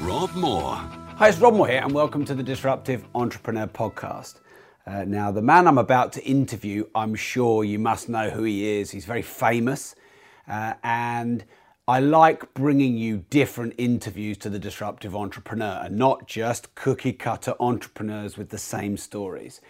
Rob Moore. Hi, it's Rob Moore here, and welcome to the Disruptive Entrepreneur Podcast. Uh, now, the man I'm about to interview, I'm sure you must know who he is. He's very famous, uh, and I like bringing you different interviews to the disruptive entrepreneur and not just cookie cutter entrepreneurs with the same stories.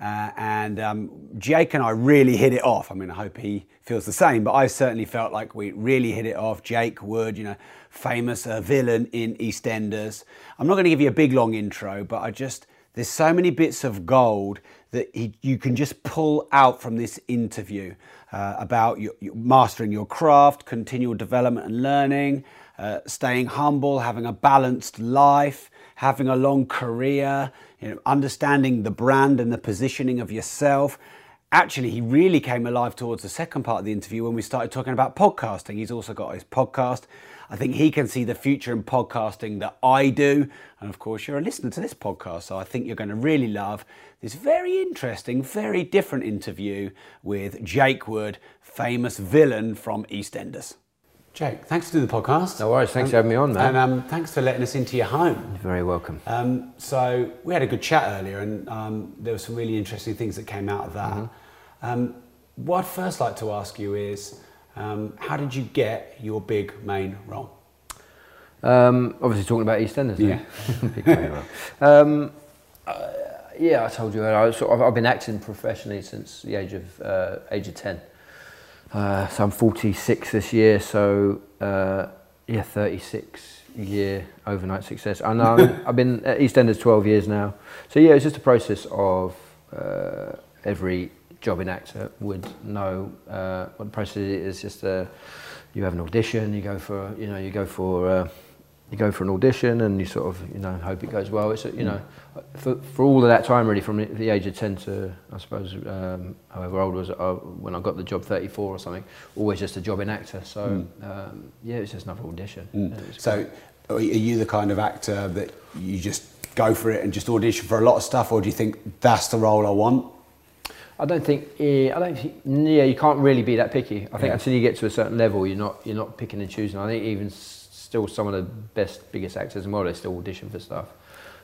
Uh, and um, Jake and I really hit it off. I mean, I hope he feels the same, but I certainly felt like we really hit it off. Jake Wood, you know, famous uh, villain in EastEnders. I'm not going to give you a big long intro, but I just, there's so many bits of gold that he, you can just pull out from this interview uh, about your, your mastering your craft, continual development and learning, uh, staying humble, having a balanced life, having a long career, you know, understanding the brand and the positioning of yourself. Actually, he really came alive towards the second part of the interview when we started talking about podcasting. He's also got his podcast. I think he can see the future in podcasting that I do. And of course, you're a listener to this podcast, so I think you're going to really love this very interesting, very different interview with Jake Wood, famous villain from EastEnders. Jake, thanks for doing the podcast. No worries, thanks for having me on, man. And um, thanks for letting us into your home. You're very welcome. Um, so we had a good chat earlier, and um, there were some really interesting things that came out of that. Mm-hmm. Um, what I'd first like to ask you is, um, how did you get your big main role? Um, obviously, talking about EastEnders. Yeah. Big main role. um, uh, yeah, I told you, I sort of, I've been acting professionally since the age of uh, age of ten. Uh, so I'm 46 this year, so uh, yeah, 36 year overnight success. And I've been at EastEnders 12 years now. So yeah, it's just a process of uh, every jobbing actor would know uh, what the process is. Just uh, you have an audition, you go for you know you go for uh, you go for an audition, and you sort of you know hope it goes well. It's a, you know for, for all of that time really from the- age of 10 to I suppose um, however old I was uh, when I got the job 34 or something. Always just a jobbing actor. So um, yeah, it's just another audition. And it was Mm. So, are you the kind of actor that you just go for it and just audition for a lot of stuff, or do you think that's the role I want? I don't think. I don't think. Yeah, you can't really be that picky. I think Yeah. until you get to a certain level, you're not you're not picking and choosing. I think even still some of the best, biggest actors in the world, they still audition for stuff.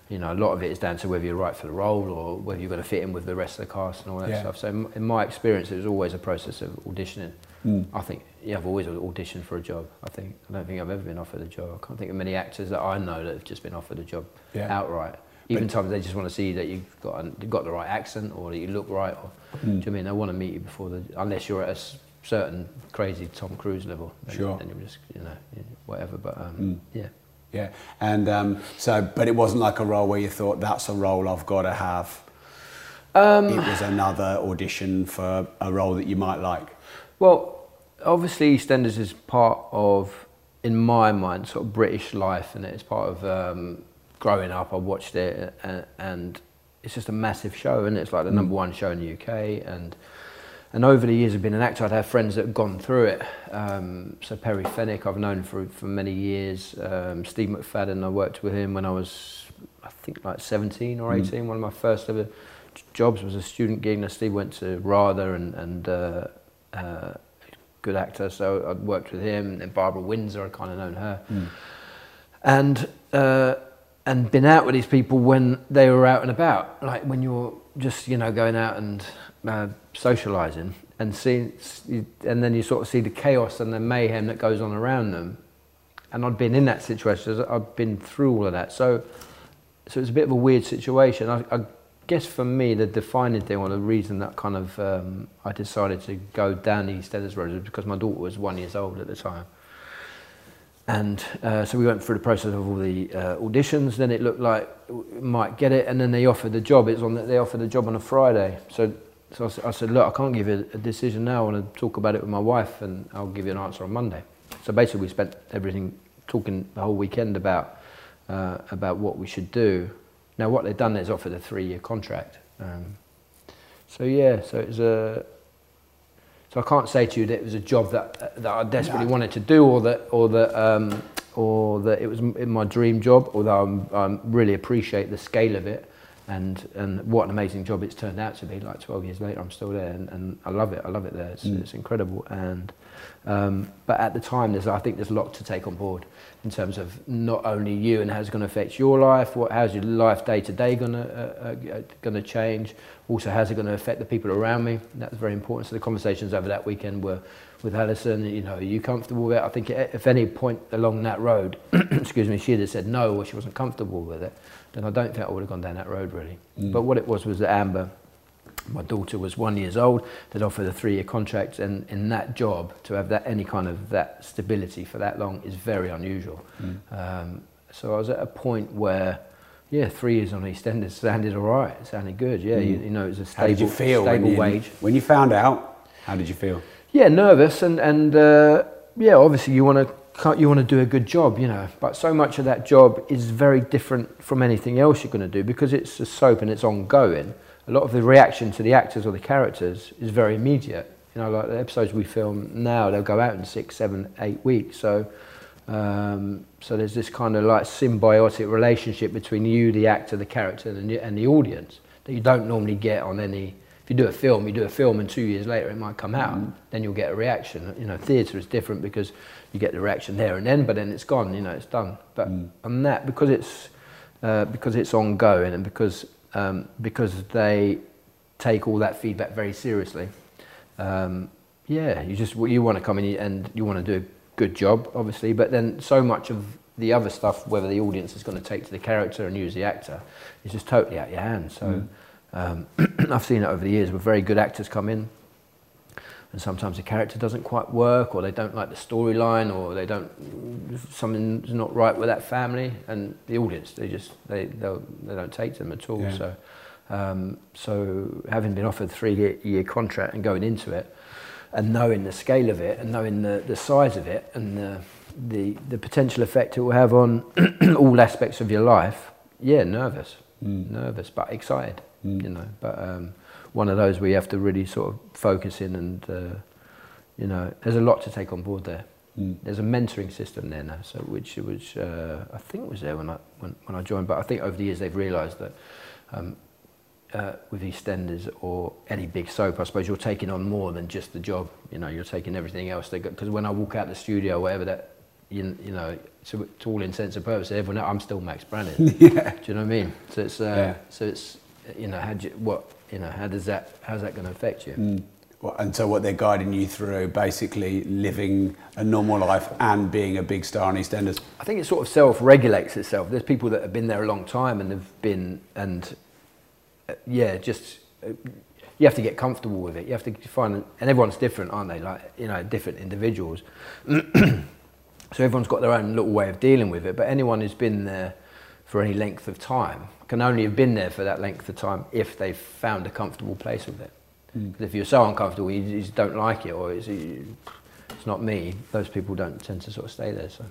You know, a lot of it is down to whether you're right for the role or whether you're going to fit in with the rest of the cast and all that Yeah. stuff. So in, in my experience, it was always a process of auditioning. Mm. I think yeah, I've always auditioned for a job. I think I don't think I've ever been offered a job. I can't think of many actors that I know that have just been offered a job Yeah. outright. Even But- times they just want to see that you've got you've got the right accent or that you look right. Or, Hmm. Do you know what I mean they want to meet you before the unless you're at a certain crazy Tom Cruise level. Then, Sure. Then you're just you know whatever. But um, Mm. yeah. Yeah, and um, so, but it wasn't like a role where you thought that's a role I've got to have. Um, it was another audition for a role that you might like. Well, obviously EastEnders is part of, in my mind, sort of British life, and it's part of um, growing up. I watched it, and, and it's just a massive show, and it's like the Mm. number one show in the UK. And and over the years, I've been an actor. I'd have friends that have gone through it. Um, so Perry Fenwick, I've known for for many years. Um, Steve McFadden, I worked with him when I was, I think, like 17 or Mm. 18. One of my first ever jobs was a student gig. Now Steve went to RADA and and. Uh, uh, good actor, so I'd worked with him. And Barbara Windsor, I'd kind of known her, Mm. and uh, and been out with these people when they were out and about, like when you're just you know going out and uh, socialising and seeing, and then you sort of see the chaos and the mayhem that goes on around them. And I'd been in that situation. I'd been through all of that, so so it's a bit of a weird situation. I, I guess for me, the defining thing or the reason that kind of um, I decided to go down the EastEnders road was because my daughter was one years old at the time. And uh, so we went through the process of all the uh, auditions. Then it looked like we might get it, and then they offered the job. It's on. The, they offered the job on a Friday. So so I, I said, look, I can't give you a decision now. I want to talk about it with my wife, and I'll give you an answer on Monday. So basically, we spent everything talking the whole weekend about uh, about what we should do. Now, what they've done is offered a three-year contract. Um, so yeah, so it was a. So I can't say to you that it was a job that that I desperately wanted to do, or that or that um, or that it was my dream job. Although I'm, I really appreciate the scale of it, and and what an amazing job it's turned out to be. Like 12 years later, I'm still there, and, and I love it. I love it there. It's, it's incredible. And um, but at the time, there's I think there's a lot to take on board in terms of not only you and how it's going to affect your life. What how's your life day to day going to uh, uh, going to change? Also, how's it going to affect the people around me? That's very important. So the conversations over that weekend were with Alison. You know, are you comfortable with it? I think if any point along that road, excuse me, she'd have said no or she wasn't comfortable with it, then I don't think I would have gone down that road really. But what it was was that Amber, my daughter was one years old. They'd offered a three-year contract, and in that job, to have that any kind of that stability for that long is very unusual. Um, so I was at a point where, yeah, three years on EastEnders sounded all right. It sounded good. Yeah, you, you know, it was a How did stable, you feel stable when you, wage. when you found out? How did you feel? Yeah, nervous and and uh, yeah, obviously you want to you want to do a good job, you know. But so much of that job is very different from anything else you're going to do because it's a soap and it's ongoing. A lot of the reaction to the actors or the characters is very immediate. You know, like the episodes we film now, they'll go out in six, seven, eight weeks. So, um, so there's this kind of like symbiotic relationship between you, the actor, the character, and the, and the audience that you don't normally get on any. If you do a film, you do a film, and two years later it might come out. Then you'll get a reaction. You know, theatre is different because you get the reaction there and then, but then it's gone. You know, it's done. But on that, because it's uh, because it's ongoing and because um, because they take all that feedback very seriously. Um, yeah, you just you want to come in and you want to do a good job, obviously. But then so much of the other stuff, whether the audience is going to take to the character and use the actor, is just totally out of your hands. So um, I've seen it over the years where very good actors come in, and sometimes the character doesn't quite work, or they don't like the storyline, or they don't something's not right with that family, and the audience they just they they'll- don't take them at all. Yeah. So. Um, so having been offered a three year, year contract and going into it and knowing the scale of it and knowing the, the size of it and the, the, the potential effect it will have on all aspects of your life, yeah, nervous, nervous, but excited, you know. But um, one of those where you have to really sort of focus in and, uh, you know, there's a lot to take on board there. There's a mentoring system there now, so which which uh, I think was there when I when, when I joined, but I think over the years they've realised that um, uh, with EastEnders or any big soap, I suppose you're taking on more than just the job. You know, you're taking everything else. Because when I walk out the studio, whatever that, you, you know, to, to all intents and purposes, everyone, I'm still Max Branning. Yeah. Do you know what I mean? So it's, uh, Yeah. so it's, you know, how do you, what, you know, how does that, how's that going to affect you? Mm. Well, and so what they're guiding you through, basically living a normal life and being a big star in EastEnders. I think it sort of self-regulates itself. There's people that have been there a long time and have been, and uh, yeah, just uh, you have to get comfortable with it. You have to find, and everyone's different, aren't they? Like you know, different individuals. so everyone's got their own little way of dealing with it. But anyone who's been there for any length of time can only have been there for that length of time if they've found a comfortable place with it. Because if you're so uncomfortable, you, you just don't like it, or it's, you, it's not me. Those people don't tend to sort of stay there. So.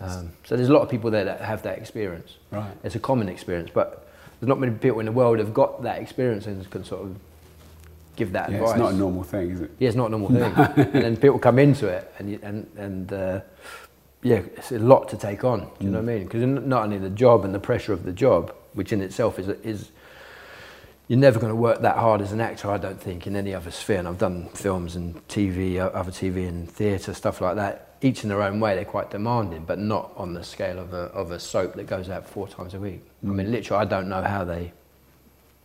Um, so there's a lot of people there that have that experience. Right. It's a common experience, but there's not many people in the world who've got that experience and can sort of give that Yeah, advice. it's not a normal thing, is it? Yeah, it's not a normal thing. and then people come into it, and you, and and uh, yeah, it's a lot to take on. Do you know what I mean? Because not only the job and the pressure of the job, which in itself is is you're never going to work that hard as an actor, I don't think, in any other sphere. And I've done films and TV, uh, other TV and theatre, stuff like that. Each in their own way, they're quite demanding, but not on the scale of a, of a soap that goes out four times a week. I mean, literally, I don't know how they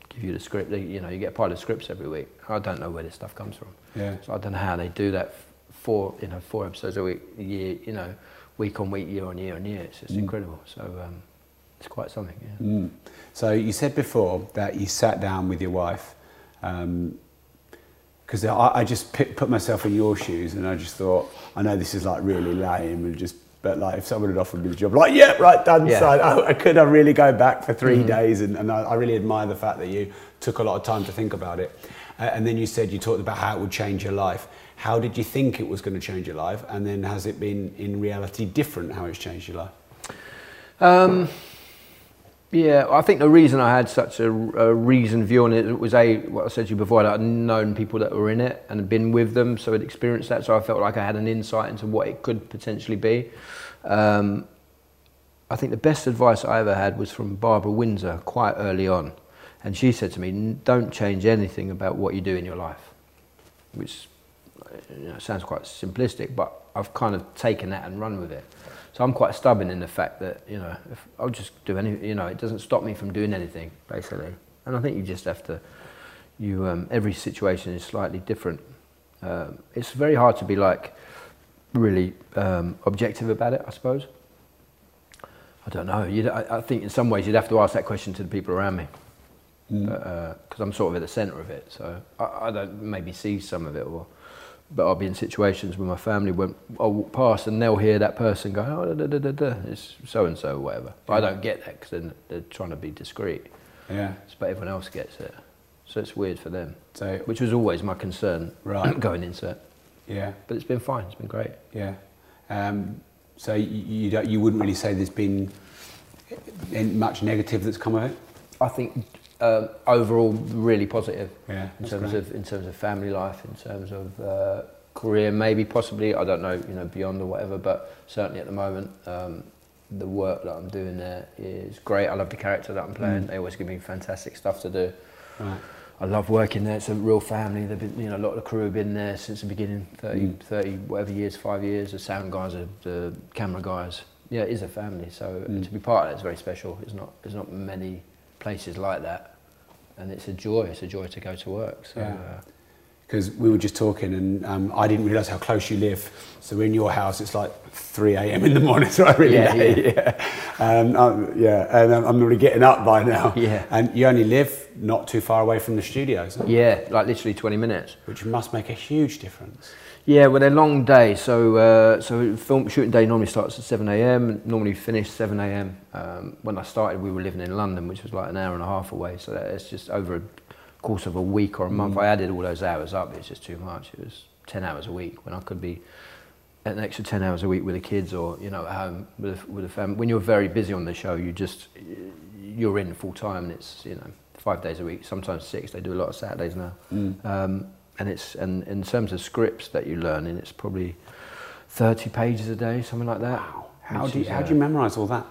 give you the script. They, you know, you get a pile of scripts every week. I don't know where this stuff comes from. Yeah. So I don't know how they do that four, you know, four episodes a week, year, you know, week on week, year on year on year. It's just incredible. So um, it's quite something. Yeah. Mm. So you said before that you sat down with your wife, because I, I just put myself in your shoes, and I just thought, I know this is like really lame, and just, but like if someone had offered me the job, like yeah, right, done. Yeah. So I, I could I really go back for 3 days, and, and I, I really admire the fact that you took a lot of time to think about it. Uh, and then you said you talked about how it would change your life. How did you think it was going to change your life? And then has it been in reality different how it's changed your life? Um, yeah, I think the reason I had such a, a reasoned view on it was a what I said to you before. I'd known people that were in it and been with them, so I'd experienced that. So I felt like I had an insight into what it could potentially be. Um, I think the best advice I ever had was from Barbara Windsor quite early on, and she said to me, "Don't change anything about what you do in your life," which you know, sounds quite simplistic, but I've kind of taken that and run with it. So I'm quite stubborn in the fact that you know if I'll just do any you know it doesn't stop me from doing anything basically. And I think you just have to you um, every situation is slightly different. Um, it's very hard to be like really um, objective about it, I suppose. I don't know. I, I think in some ways you'd have to ask that question to the people around me because uh, I'm sort of at the centre of it. So I, I don't maybe see some of it or but I'll be in situations where my family won't. I'll walk past and they'll hear that person go, "Oh, da, da, da, da. it's so and so, whatever." But I don't get that because they're, they're trying to be discreet. Yeah. But everyone else gets it, so it's weird for them. So- which was always my concern, Right. going into it. Yeah. But it's been fine. It's been great. Yeah. Um, so you, you, don't, you wouldn't really say there's been much negative that's come of it? I think uh, overall really positive. Yeah, In terms great. of in terms of family life, in terms of uh, career, maybe possibly I don't know, you know, beyond or whatever. But certainly at the moment, um, the work that I'm doing there is great. I love the character that I'm playing. Mm. They always give me fantastic stuff to do. Right. I love working there. It's a real family. They've been, you know, a lot of the crew have been there since the beginning, 30, Mm. 30 whatever years, five years. The sound guys, the, the camera guys. Yeah, it is a family. So Mm. to be part of it is very special. It's not, there's not many places like that, and it's a joy. It's a joy to go to work. So Yeah. uh, Because we were just talking, and um, I didn't realise how close you live. So in your house, it's like 3 a.m. in the morning. So I really Yeah, late. Yeah, um, um, yeah. And I'm I'm already getting up by now. Yeah. And you only live not too far away from the studios, yeah, like literally 20 minutes. which must make a huge difference. Yeah, well, they're long days. So, uh, so film shooting day normally starts at 7 a.m. Normally finish 7 a.m. Um, when I started, we were living in London, which was like an hour and a half away. So it's just over a course of a week or a month. I added all those hours up. It's just too much. It was 10 hours a week when I could be an extra 10 hours a week with the kids or you know at home with a, with a family. When you're very busy on the show, you just you're in full time, and it's you know five days a week, sometimes six. They do a lot of Saturdays now. Um, and it's and in terms of scripts that you learn, and it's probably 30 pages a day, something like that. Wow. How do you, is, how uh, do you memorise all that?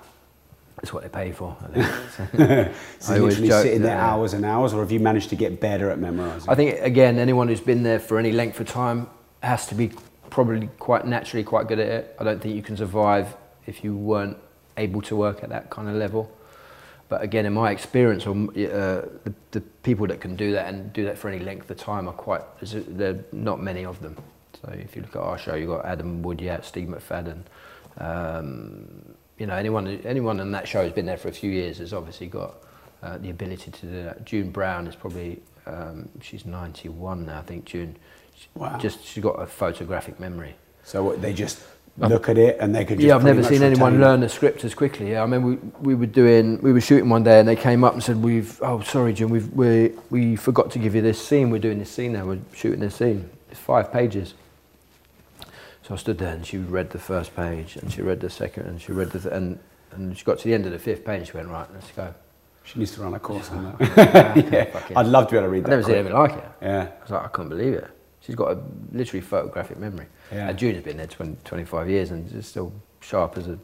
It's what they pay for. I think. So I literally joke sitting there that, uh, hours and hours, or have you managed to get better at memorising? I think again, anyone who's been there for any length of time has to be probably quite naturally quite good at it. I don't think you can survive if you weren't able to work at that kind of level. But again, in my experience, uh, the, the people that can do that and do that for any length of time are quite. There are not many of them. So if you look at our show, you've got Adam Woodyatt, Steve McFadden. Um, you know, anyone anyone on that show who's been there for a few years has obviously got uh, the ability to do that. June Brown is probably um, she's 91 now. I think June. Wow. Just she's got a photographic memory. so what, they just look at it and they could just Yeah, I've never seen anyone learn the script as quickly. Yeah, I mean, we, we were doing, we were shooting one day, and they came up and said, "We've, oh, sorry, Jim, we've, we, we forgot to give you this scene. We're doing this scene now. We're shooting this scene. It's five pages." So I stood there, and she read the first page, and she read the second, and she read the, th- and and she got to the end of the fifth page. She went, "Right, let's go." She needs to run a course on that. yeah. I'd love to be able to read I've that. never seen quick. anything like it. Yeah. I was like, I couldn't believe it. She's got a literally photographic memory. Yeah. And June has been there 20, 25 years and is still sharp as a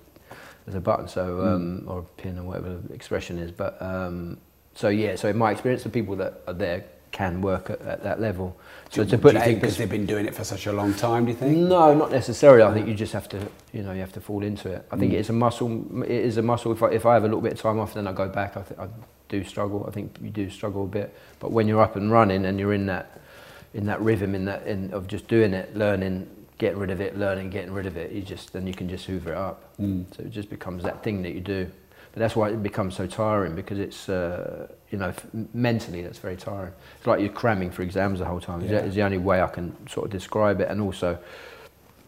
as a button, so um, Hmm. or a pin or whatever the expression is. But um, so yeah, so in my experience, the people that are there can work at, at that level. So do, to put do you think because they've been doing it for such a long time? Do you think? no, not necessarily. I think you just have to, you know, you have to fall into it. I think Mm. it's a muscle. It is a muscle. If I, if I have a little bit of time off, and then I go back. I, th- I do struggle. I think you do struggle a bit. But when you're up and running and you're in that, in that rhythm, in that, in of just doing it, learning, getting rid of it, learning, getting rid of it, you just then you can just hoover it up. Mm. So it just becomes that thing that you do. But that's why it becomes so tiring because it's, uh, you know, f- mentally that's very tiring. It's like you're cramming for exams the whole time. Is Yeah. Is the only way I can sort of describe it. And also,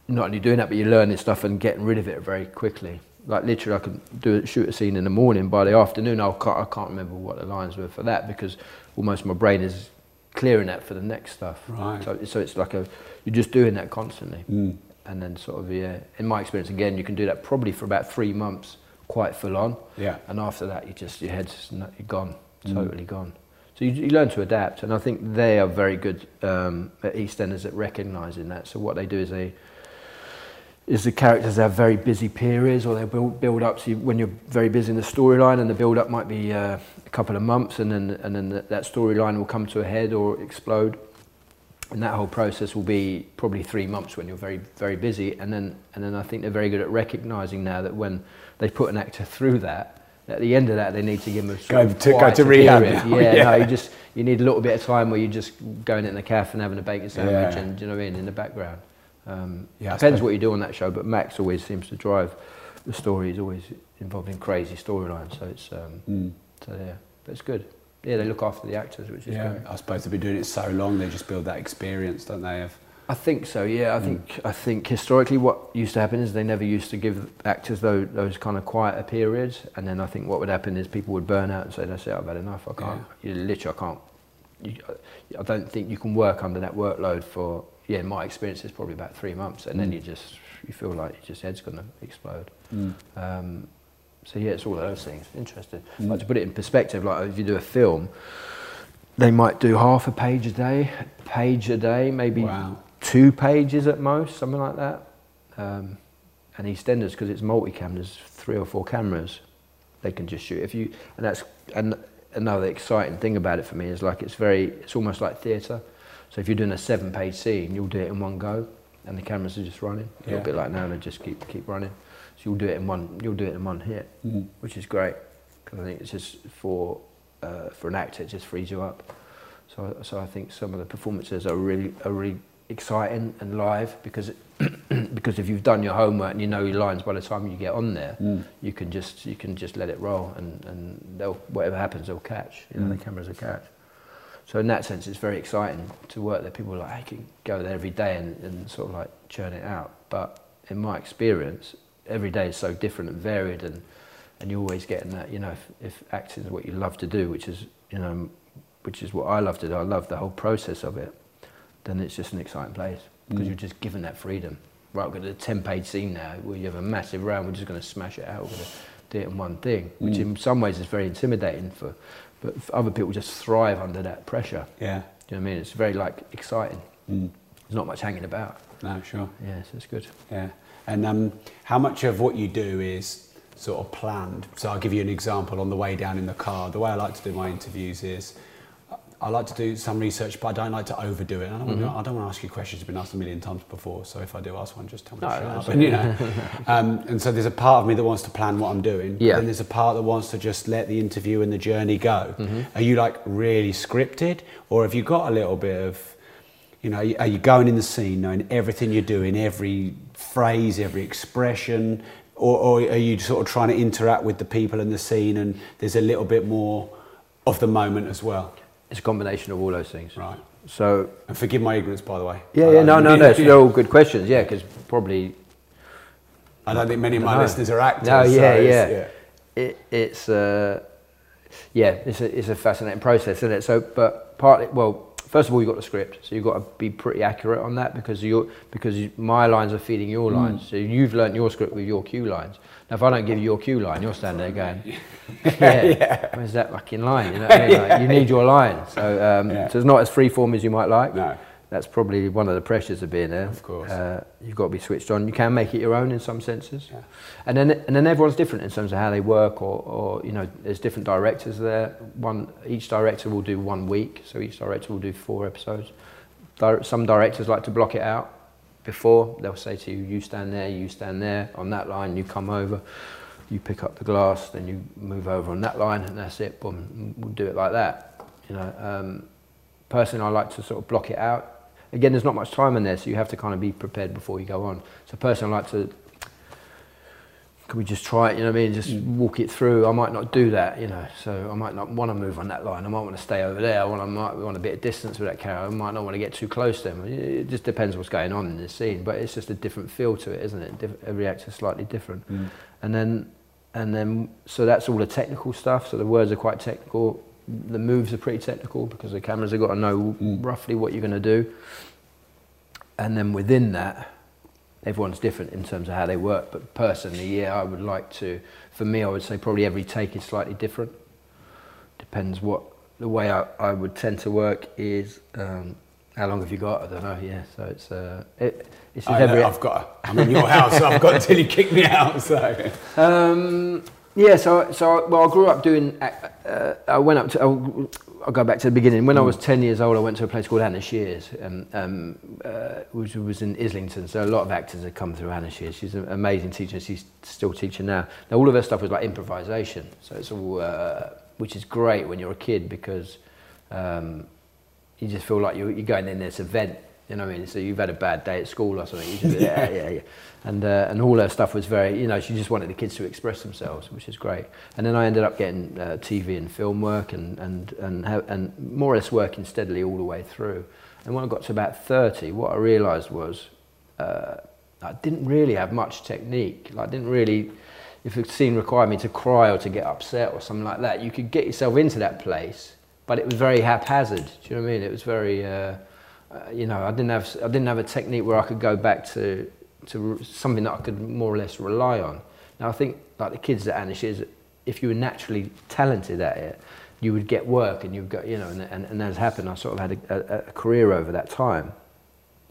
not only doing that, but you're learning stuff and getting rid of it very quickly. Like literally, I can do shoot a scene in the morning. By the afternoon, I can't, I can't remember what the lines were for that because almost my brain is clearing that for the next stuff. Right. So, so it's like a you're just doing that constantly, Mm. and then sort of yeah. In my experience, again, you can do that probably for about three months, quite full on. Yeah. And after that, you just your head's just not- you're gone, Mm. totally gone. So you, you learn to adapt, and I think they are very good um, at EastEnders at recognising that. So what they do is they is the characters have very busy periods, or they build build up. So you, when you're very busy in the storyline, and the build up might be uh, a couple of months, and then and then that, storyline will come to a head or explode. And that whole process will be probably three months when you're very very busy, and then and then I think they're very good at recognising now that when they put an actor through that, at the end of that they need to give them a Go of to- go to rehab now, Yeah, yeah. no, you just you need a little bit of time where you're just going in the cafe and having a bacon sandwich, Yeah. and you know what I mean in the background. Um, Yeah, depends what you do on that show, but Max always seems to drive the story. Is always involved in crazy storylines, so it's um, Mm. so yeah, but it's good. Yeah, they look after the actors, which is Yeah, great. I suppose they've been doing it so long, they just build that experience, don't they? Of I think so. Yeah, I Mm. think I think historically what used to happen is they never used to give actors those, those kind of quieter periods, and then I think what would happen is people would burn out and say, "That's it, I've had enough. I can't. You literally, I can't. You, I don't think you can work under that workload for. Yeah, my experience is probably about three months, and then Mm. you just you feel like your just head's going to explode. Mm. Um, so yeah, it's all those things. Interesting. Mm. Like to put it in perspective, like if you do a film, they might do half a page a day, page a day, maybe Wow. two pages at most, something like that. Um, and EastEnders, because it's multicam, there's three or four cameras, they can just shoot. If you and that's and another exciting thing about it for me is like it's very, it's almost like theatre. So if you're doing a seven-page scene, you'll do it in one go, and the cameras are just running. A Yeah. little bit like now, they just keep keep running. So you'll do it in one, you'll do it in one hit, Mhm. which is great because I think it's just for uh, for an actor, it just frees you up. So so I think some of the performances are really are really exciting and live because because if you've done your homework and you know your lines by the time you get on there, Mm. you can just you can just let it roll and and they'll whatever happens they'll catch. You know Mm. the cameras will catch. So in that sense, it's very exciting to work there. People are like, I can go there every day and, and sort of like churn it out. But in my experience, every day is so different and varied, and and you're always getting that. You know, if, if acting is what you love to do, which is you know, which is what I love to do. I love the whole process of it. Then it's just an exciting place because Mm. you're just given that freedom. Right, we've got a ten-page scene now where you have a massive round. We're just going to smash it out. We're going to do it in one thing, which Mm. in some ways is very intimidating for, but other people just thrive under that pressure. Yeah. Do you know what I mean? It's very like exciting. Mm. There's not much hanging about. No, sure. Yeah, so it's good. Yeah. And um, how much of what you do is sort of planned? So I'll give you an example on the way down in the car. The way I like to do my interviews is I like to do some research, but I don't like to overdo it. And I don't, Mhm. want, to, I don't want to ask you questions that have been asked a million times before. So if I do ask one, just tell me No, to shut up. And, you know, um, and so there's a part of me that wants to plan what I'm doing. Yeah. then there's a part that wants to just let the interview and the journey go. Mhm. Are you like really scripted, or have you got a little bit of you know, are you going in the scene knowing everything you're doing, every phrase, every expression, or, or are you sort of trying to interact with the people in the scene and there's a little bit more of the moment as well? It's a combination of all those things. Right. So And forgive my ignorance, by the way. yeah, I yeah, no, no, no. So they're all good questions. Yeah, because probably I don't think many of my No. listeners are actors. No, so yeah, yeah. It, it's uh, yeah, it's a, it's a fascinating process, isn't it? So, but partly, well, first of all, you've got the script, so you've got to be pretty accurate on that because you because my lines are feeding your Mm. lines. So you've learnt your script with your cue lines. Now, if I don't give you your cue line, you're standing there going, yeah, where's that fucking line? You know what I mean? Like, you need your line. So, um, Yeah. so it's not as free form as you might like. No. That's probably one of the pressures of being there. Of course. Uh, you've got to be switched on. You can make it your own in some senses. Yeah. And then, and then everyone's different in terms of how they work, or, or you know, there's different directors there. One, each director will do one week, so each director will do four episodes. Some directors like to block it out before. They'll say to you, "You stand there, you stand there on that line. You come over, you pick up the glass, then you move over on that line, and that's it. Boom, we'll do it like that." You know. Um, personally, I like to sort of block it out. Again, there's not much time in there, so you have to kind of be prepared before you go on. So personally, I like to, can we just try it, you know what I mean, just walk it through. I might not do that, you know, so I might not want to move on that line. I might want to stay over there. I, want, I might want a bit of distance with that character. I might not want to get too close to them. It just depends what's going on in the scene, but it's just a different feel to it, isn't it? Diff- every actor's slightly different. Mm. And then, and then, so that's all the technical stuff. So the words are quite technical. the moves are pretty technical because the cameras have got to know roughly what you're going to do. And then within that, everyone's different in terms of how they work. But personally, yeah, I would like to. For me, I would say probably every take is slightly different. Depends what the way I, I would tend to work is. Um, how long have you got? I don't know. Yeah, so it's uh, it, it's just I every. I've got. I'm in your house, so I've got until you kick me out. So Um, yeah, so so well, I grew up doing. Uh, I went up to. I'll, I'll go back to the beginning. When I was ten years old, I went to a place called Anna Scher's, um, um, uh, which was in Islington. So a lot of actors had come through Anna Scher's. She's an amazing teacher. She's still teaching now. Now all of her stuff was like improvisation. So it's all, uh, which is great when you're a kid because um, you just feel like you're, you're going in this event. You know what I mean? So you've had a bad day at school or something. Just, yeah, yeah, yeah. And uh, and all her stuff was very, you know, she just wanted the kids to express themselves, which is great. And then I ended up getting uh, TV and film work and and and and more or less working steadily all the way through. And when I got to about thirty, what I realised was uh, I didn't really have much technique. Like I didn't really, if a scene required me to cry or to get upset or something like that, you could get yourself into that place, but it was very haphazard. Do you know what I mean? It was very, uh, you know, I didn't have I didn't have a technique where I could go back to to something that I could more or less rely on. Now I think like the kids at Anna Scher's, if you were naturally talented at it, you would get work and you'd go, you know, and, and, and as happened, I sort of had a, a, career over that time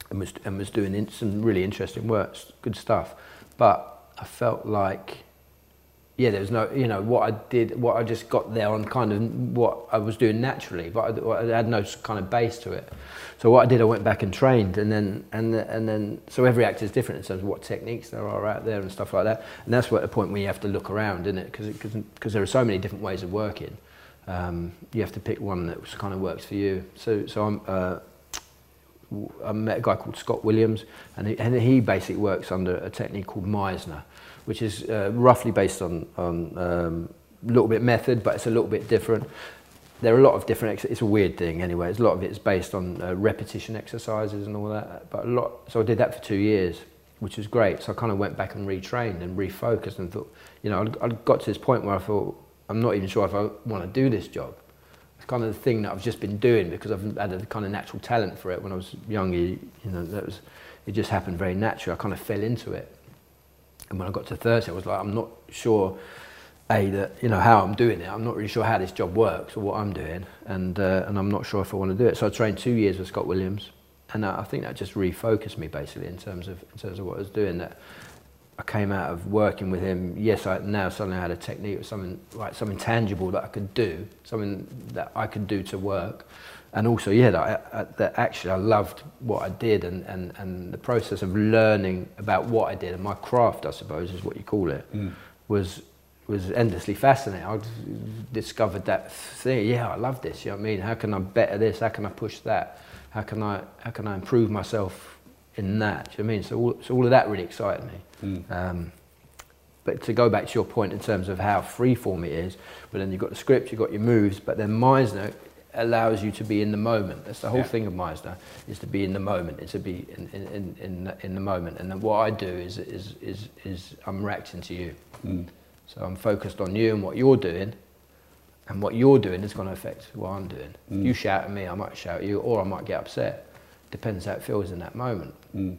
and was, and was doing in, some really interesting work, good stuff. But I felt like, yeah, there was no, you know, what I did, what I just got there on kind of what I was doing naturally, but I, I had no kind of base to it. So what I did, I went back and trained, and then and and then so every actor is different in terms of what techniques there are out there and stuff like that. And that's what the point where you have to look around, isn't it? Because because there are so many different ways of working. Um, you have to pick one that kind of works for you. So so I'm. Uh, I met a guy called Scott Williams, and he, and he basically works under a technique called Meisner, which is uh, roughly based on on um, a little bit method, but it's a little bit different. There are a lot of different. It's a weird thing anyway. It's a lot of it's based on uh, repetition exercises and all that. But a lot. So I did that for two years, which was great. So I kind of went back and retrained and refocused and thought, you know, I got to this point where I thought I'm not even sure if I want to do this job it's kind of the thing that I've just been doing because I've had a kind of natural talent for it when I was younger. You, you know, that was it just happened very naturally. I kind of fell into it, and when I got to thirty, I was like, I'm not sure, a that you know how I'm doing it. I'm not really sure how this job works or what I'm doing, and uh, and I'm not sure if I want to do it. So I trained two years with Scott Williams, and I think that just refocused me basically in terms of in terms of what I was doing. That I came out of working with him. Yes, I now suddenly had a technique, or something like something tangible that I could do, something that I could do to work, and also yeah, that, I, I, that actually I loved what I did, and, and, and the process of learning about what I did and my craft, I suppose, is what you call it, mm. was was endlessly fascinating. I discovered that thing. Yeah, I love this. You know what I mean? How can I better this? How can I push that? How can I how can I improve myself in that? You know what I mean? So all, so all of that really excited me. Mm. Um, but to go back to your point in terms of how freeform it is, but then you've got the script, you've got your moves, but then Meisner allows you to be in the moment. That's the whole Yeah. thing of Meisner, is to be in the moment, is to be in, in, in, in, the- in the moment. And then what I do is, is, is, is I'm reacting to you. Mm. So I'm focused on you and what you're doing, and what you're doing is going to affect what I'm doing. Mm. You shout at me, I might shout at you, or I might get upset. Depends how it feels in that moment. Mm.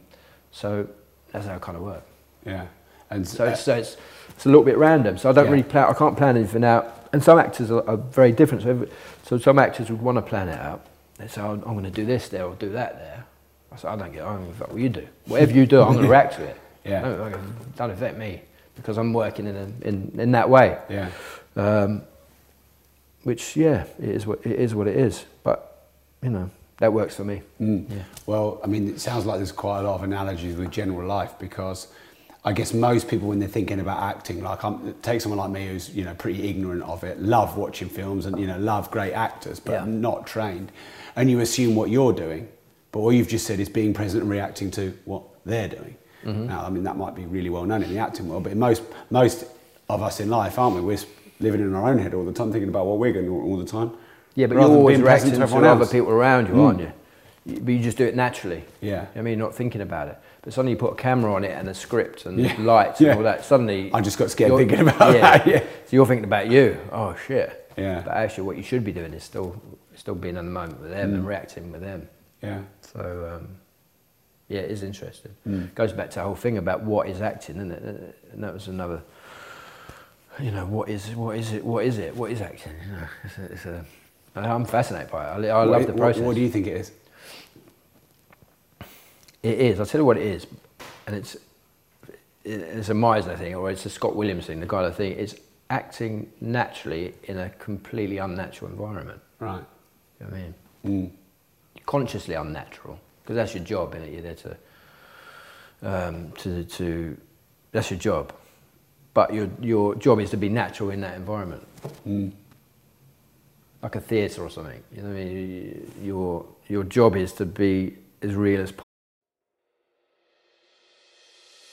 So that's how I kind of work. yeah, and So it's, uh, so it's, it's a little bit random. So I don't Yeah. really plan. I can't plan anything out. And some actors are, are very different. So, every, so some actors would want to plan it out. They say, "Oh, I'm going to do this there or do that there. I say, I don't get. I don't give a fuck what you do. Whatever you do, I'm going to react to it. Yeah. Don't, don't- don't affect me because I'm working in, a, in in that way. yeah, Um, which yeah, it is what it is. What it is. But you know that works for me. Mm. Yeah. Well, I mean, it sounds like there's quite a lot of analogies with general life because I guess most people, when they're thinking about acting, like I'm, take someone like me who's you know pretty ignorant of it, love watching films and you know love great actors, but Yeah. not trained, and you assume what you're doing, but all you've just said is being present and reacting to what they're doing. Mm-hmm. Now, I mean, that might be really well known in the acting world, but in most most of us in life, aren't we? We're living in our own head all the time, thinking about what we're going to do all the time. Yeah, but rather you're always reacting to, everyone other people around you, Mm. aren't you? You- But you just do it naturally. Yeah. I mean, you're not thinking about it. But suddenly you put a camera on it and a script and Yeah. lights Yeah. and all that. Suddenly, I just got scared thinking about that, yeah. So you're thinking about you. Oh shit. Yeah. But actually, what you should be doing is still still being in the moment with them and reacting with them. Yeah. So um, yeah, it is interesting. Mm. Goes back to the whole thing about what is acting, isn't it? And that was another. You know, what is what is it? What is it? What is acting? You know, it's a, it's a, I'm fascinated by it. I, I love What- the what- process. What, do you think it is? It is. I'll tell you what it is, and it's it's a Meisner thing, or it's a Scott Williams thing. The guy that thing is acting naturally in a completely unnatural environment. Right. You know what I mean? Mm. Consciously unnatural, because that's your job, innit? You're there to um, to to that's your job, but your your job is to be natural in that environment. Mm. Like a theatre or something. You know what I mean? Your your job is to be as real as possible.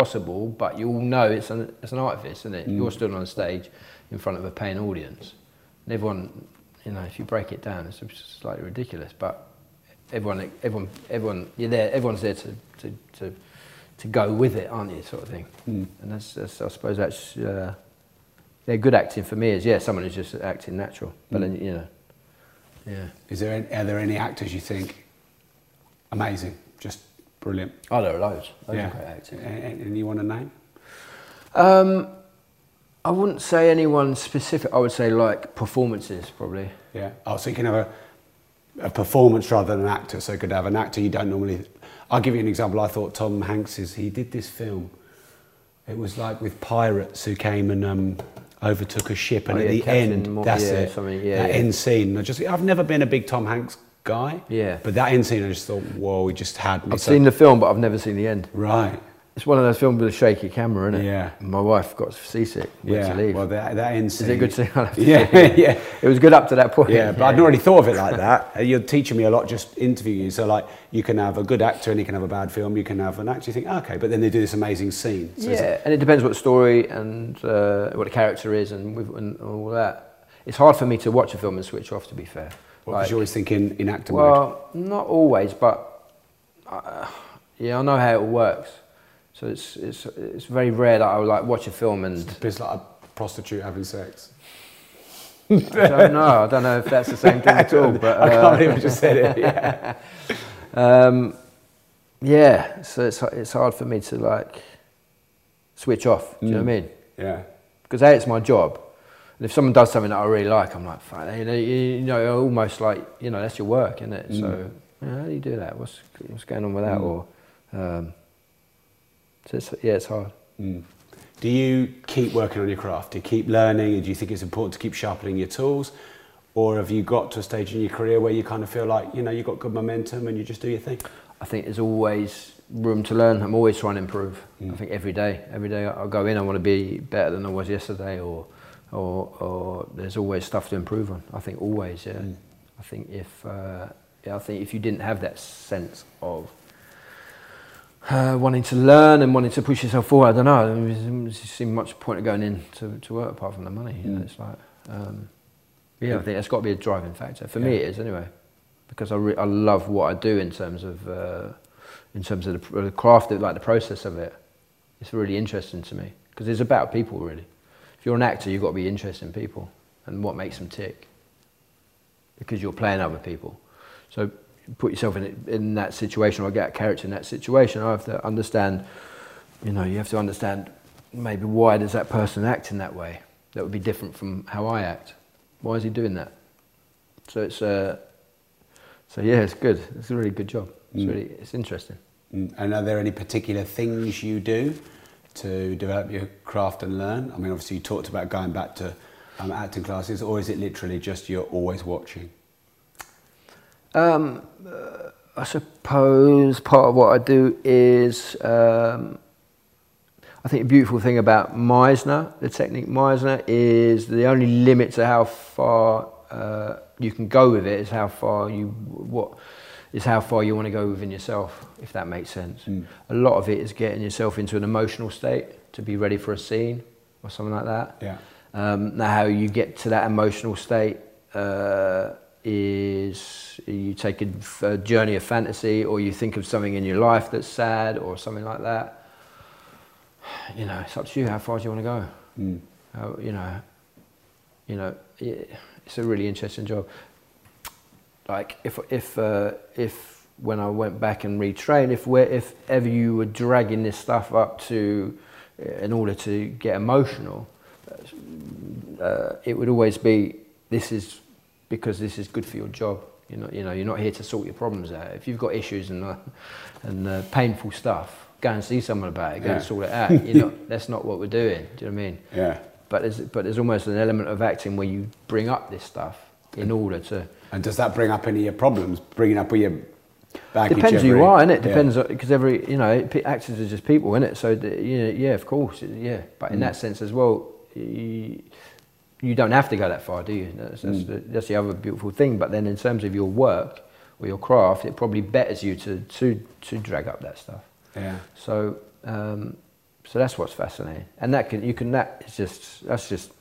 Possible, but you all know it's an, it's an artifice, isn't it? You're stood on a stage in front of a paying audience. And everyone, you know, if you break it down, it's slightly ridiculous, but everyone, everyone, everyone, you're there, everyone's there to, to, to, to go with it, aren't you, sort of thing. Mm. And that's, that's, I suppose that's, uh, yeah, good acting for me is, yeah, someone who's just acting natural. But then, you know, yeah. Is there any, are there any actors you think amazing, just brilliant? Oh, there are loads. Loads yeah. of great acting. A- a- you want to name? Um, I wouldn't say anyone specific. I would say like performances, probably. Yeah. Oh, so you can have a, a performance rather than an actor. So you could have an actor you don't normally. I'll give you an example. I thought Tom Hanks is. He did this film. It was like with pirates who came and um, overtook a ship, and Oh, at the Captain end, that's yeah, it. yeah, that yeah. end scene. I just. I've never been a big Tom Hanks guy. Yeah. But that end scene, I just thought, whoa, he just had me. I've So- seen the film, but I've never seen the end. Right. It's one of those films with a shaky camera, isn't it? Yeah. My wife got seasick. Went Yeah. to leave. Well, that, that end scene. Is it a good scene? I'll have to Yeah, see yeah. It was good up to that point. Yeah, but I'd not really thought of it like that. You're teaching me a lot just interview you. So like you can have a good actor and you can have a bad film. You can have an actor you think, okay, but then they do this amazing scene. So yeah, and it depends what story and uh, what the character is and, and all that. It's hard for me to watch a film and switch off. To be fair, Well, 'cause you're always thinking in actor mode. Well, not always, but uh, yeah, I know how it works. So it's it's it's very rare that I would like watch a film and It's like a prostitute having sex. I don't know. I don't know if that's the same thing at all. But I can't uh, believe I just said it. Yeah. um, yeah, so it's it's hard for me to like switch off. Do you know what I mean? Yeah. Because a, it's my job, and if someone does something that I really like, I'm like, fine. You know, you, you know, almost like you know, that's your work, isn't it? Mm. So you know, how do you do that? What's what's going on with that? Mm. Or um, so it's, yeah, it's hard. Mm. Do you keep working on your craft? Do you keep learning? And do you think it's important to keep sharpening your tools? Or have you got to a stage in your career where you kind of feel like, you know, you've got good momentum and you just do your thing? I think there's always room to learn. I'm always trying to improve. Mm. I think every day, every day I go in, I want to be better than I was yesterday, or, or, or there's always stuff to improve on. I think always, yeah. Mm. I think if, uh, yeah, I think if you didn't have that sense of uh, wanting to learn and wanting to push yourself forward, I don't know. There doesn't seem much point of going in to, to work apart from the money. You know, Mm. it's like, um, yeah, I think that's got to be a driving factor for me. It is anyway, because I re- I love what I do in terms of uh, in terms of the, the craft, of, like the process of it. It's really interesting to me because it's about people really. If you're an actor, you've got to be interested in people and what makes them tick because you're playing other people. So put yourself in, it, in that situation or get a character in that situation. I have to understand, you know, you have to understand maybe why does that person act in that way? that would be different from how I act. Why is he doing that? So it's uh, so yeah, it's good. It's a really good job. It's Mm. really it's interesting. Mm. And are there any particular things you do to develop your craft and learn? I mean, obviously, you talked about going back to um, acting classes, or is it literally just you're always watching? Um, uh, I suppose part of what I do is um, I think the beautiful thing about Meisner, the technique Meisner, is the only limit to how far uh, you can go with it is how far you what is how far you want to go within yourself, if that makes sense. A lot of it is getting yourself into an emotional state to be ready for a scene or something like that. Yeah. Um, now, how you get to that emotional state uh, is you take a, a journey of fantasy, or you think of something in your life that's sad, or something like that. You know, it's up to you. How far do you want to go? Mm. How, you know, you know, it, it's a really interesting job. Like if if uh, if when I went back and retrained, if we if ever you were dragging this stuff up to in order to get emotional, uh, it would always be this is because this is good for your job. You're not, you know, you're not here to sort your problems out. If you've got issues and uh, and uh, painful stuff, go and see someone about it. Go Yeah. and sort it out. You know, that's not what we're doing. Do you know what I mean? Yeah. But there's but there's almost an element of acting where you bring up this stuff in order to. And does that bring up any of your problems? Bringing up all your baggage? Depends who you are, innit? Yeah. Depends because every you know actors are just people, innit? So the, you know, yeah, of course, yeah. But in Mm. that sense as well, you, you don't have to go that far, do you? That's, that's, Mm. the, that's the other beautiful thing. But then in terms of your work or your craft, it probably betters you to to to drag up that stuff. Yeah. So um, so that's what's fascinating, and that can you can that is just that's just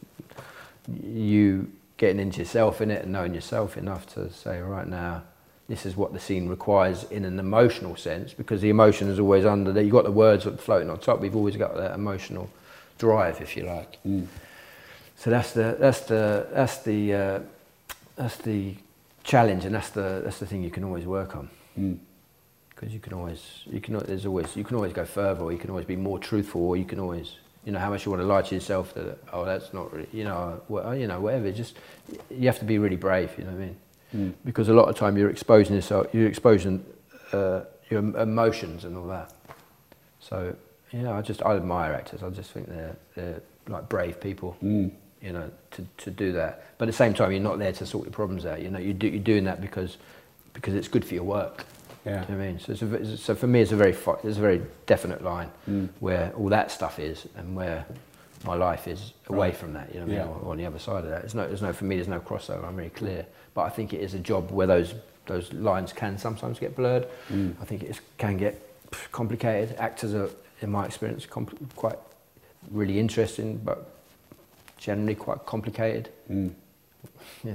you getting into yourself in it and knowing yourself enough to say right now this is what the scene requires in an emotional sense because the emotion is always under there. You've got the words floating on top. We've always got that emotional drive, if you like. Mm. So that's the that's the that's the uh, that's the challenge, and that's the that's the thing you can always work on. Mm. Because you can always you can there's always you can always go further, or you can always be more truthful, or you can always you know how much you want to lie to yourself that oh that's not really you know wha- you know whatever. Just you have to be really brave. You know what I mean? Mm. Because a lot of time you're exposing yourself, you're exposing uh, your emotions and all that. So yeah, I just I admire actors. I just think they're they're like brave people. Mm. You know, to, to do that. But at the same time, you're not there to sort your problems out. You know, you do, you're doing that because because it's good for your work. Yeah. Do you know I mean? So, it's a, so for me, it's a very it's a very definite line Mm. where all that stuff is and where my life is away Right. from that. You know what I Yeah. mean? Or, or on the other side of that. There's no, there's no for me. There's no crossover. I'm really clear. But I think it is a job where those those lines can sometimes get blurred. Mm. I think it can get complicated. Actors are, in my experience, quite really interesting, but generally quite complicated. Mm. Know.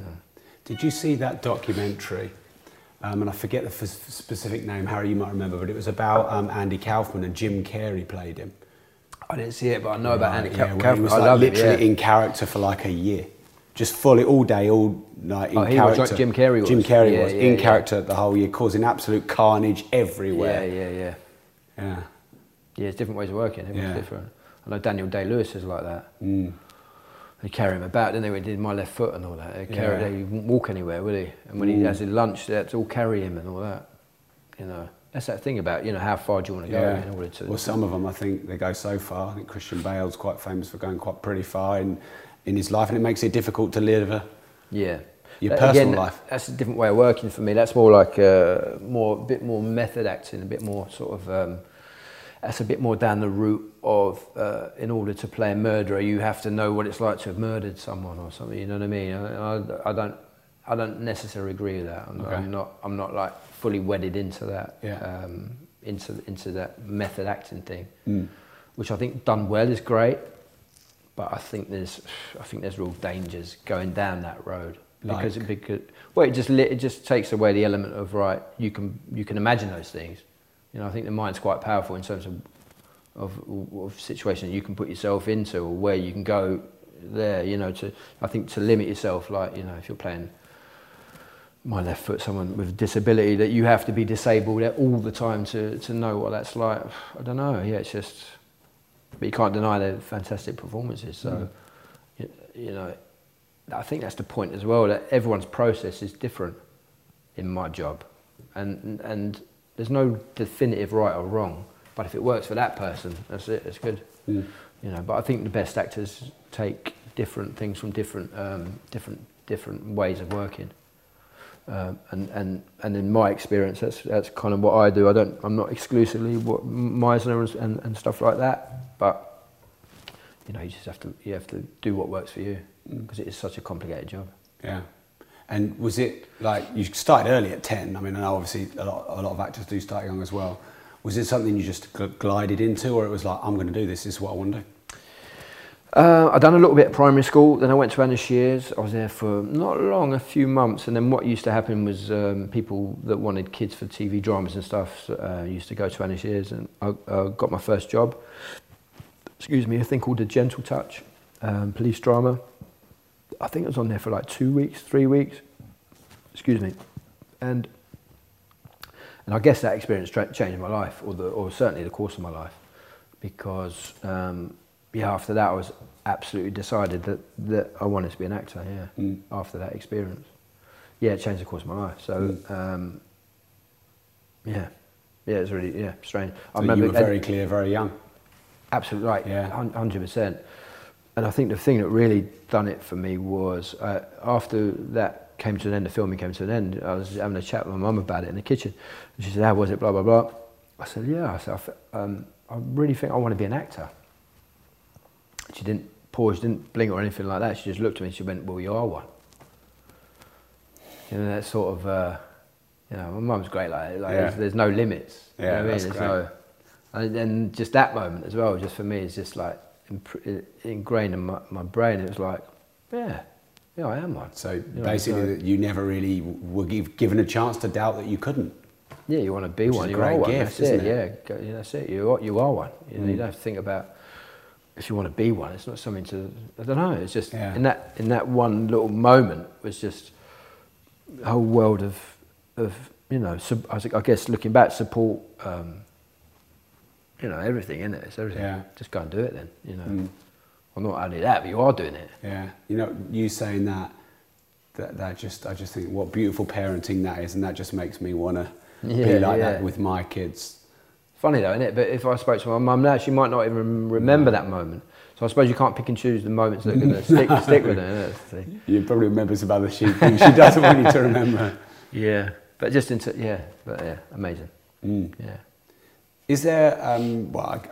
Did you see that documentary? Um, and I forget the f- specific name, Harry, you might remember, but it was about um, Andy Kaufman and Jim Carrey played him. I didn't see it, but I know about Andy yeah, Ka- where he was like love it, literally yeah. in character for like a year. Just fully, all day, all night in Oh, he was, character. Jim Carrey was. Jim Carrey Yeah, was in character the whole year, causing absolute carnage everywhere. Yeah, yeah, yeah. Yeah. Yeah, it's different ways of working. Everyone's Yeah. different. I know Daniel Day Lewis is like that. Mm. They carry him about, didn't they? When he did my left foot and all that. They carry, Yeah. He wouldn't walk anywhere, would he? And when he Mm. has his lunch, they had to all carry him and all that. You know, that's that thing about you know how far do you want to go Yeah. in order to. Well, some of them, I think, they go so far. I think Christian Bale's quite famous for going quite pretty far in, in his life, and it makes it difficult to live a, Yeah. your But personal again, life. That's a different way of working for me. That's more like uh, more, a bit more method acting, a bit more sort of. Um, that's a bit more down the route of, uh, in order to play a murderer, you have to know what it's like to have murdered someone or something. You know what I mean? I, I, I don't, I don't necessarily agree with that. I'm, Okay. I'm not, I'm not like fully wedded into that, Yeah. um, into into that method acting thing, Mm. which I think done well is great. But I think there's, I think there's real dangers going down that road because Like? because well, it just it just takes away the element of right. You can you can imagine those things. You know, I think the mind's quite powerful in terms of of, of situations you can put yourself into or where you can go there. You know, to I think to limit yourself, like you know, if you're playing my left foot, someone with a disability, that you have to be disabled all the time to to know what that's like. I don't know. Yeah, it's just. But you can't deny their fantastic performances. So. Mm. you, you know, I think that's the point as well. That everyone's process is different in my job, and and there's no definitive right or wrong. But if it works for that person, that's it. It's good. Mm. You know. But I think the best actors take different things from different um, different different ways of working. Um, and, and, and in my experience, that's, that's kind of what I do. I don't, I'm not exclusively what Meisner and, and stuff like that, but you know, you just have to, you have to do what works for you because it is such a complicated job. Yeah. And was it like you started early at 10? I mean, I know obviously a lot, a lot of actors do start young as well. Was it something you just gl- glided into, or it was like, I'm going to do this, this is what I want to do? Uh, I done a little bit of primary school, then I went to Anna Scher's. I was there for not long, a few months, and then what used to happen was um, people that wanted kids for TV dramas and stuff uh, used to go to Anna Scher's, and I got my first job. Excuse me, a thing called The Gentle Touch, um, police drama. I think I was on there for like two weeks, three weeks. Excuse me, and and I guess that experience tra- changed my life, or the, or certainly the course of my life, because. Um, yeah, after that, I was absolutely decided that, that I wanted to be an actor. Yeah, Mm. after that experience, yeah, it changed the course of my life. So, Mm. um, yeah, yeah, it's really yeah strange. So you were very clear, very young. Absolutely right. Yeah. hundred percent. And I think the thing that really done it for me was uh, after that came to an end, the filming came to an end. I was having a chat with my mum about it in the kitchen, and she said, "How was it?" Blah blah blah. I said, "Yeah." I said, I, um, "I really think I want to be an actor." She didn't pause, she didn't blink or anything like that. She just looked at me and she went, Well, you are one. You know, that sort of, uh, you know, my mum's great like that. Like, Yeah. there's, there's no limits. You Yeah, know what I mean? that's great. no, and, and just that moment as well, just for me, is just like ingrained in my, my brain. It was like, yeah, yeah, I am one. So You know, basically, so- you never really were give, given a chance to doubt that you couldn't. Yeah, you want to be one. a You great are one. gift, that's isn't it. it? Yeah, that's it. You are, you are one. You, know, you Mm. don't have to think about if you want to be one. It's not something to. I don't know. It's just Yeah. in that in that one little moment was just a whole world of of you know. Sub, I, I guess looking back, support. Um, you know everything in it. It's everything. Yeah. Just go and do it then. You know. Mm. Well, not only that, but you are doing it. Yeah, you know, you saying that, that, that just, I just think what beautiful parenting that is, and that just makes me want to be like yeah. that with my kids. Funny though, isn't it? But if I spoke to my mum now, she might not even remember that moment. So I suppose you can't pick and choose the moments that are going to stick, stick with her. You probably remember some other she, things she doesn't want you to remember. Yeah, but just into yeah, but yeah, amazing. Mm. Yeah. Is there, um, well,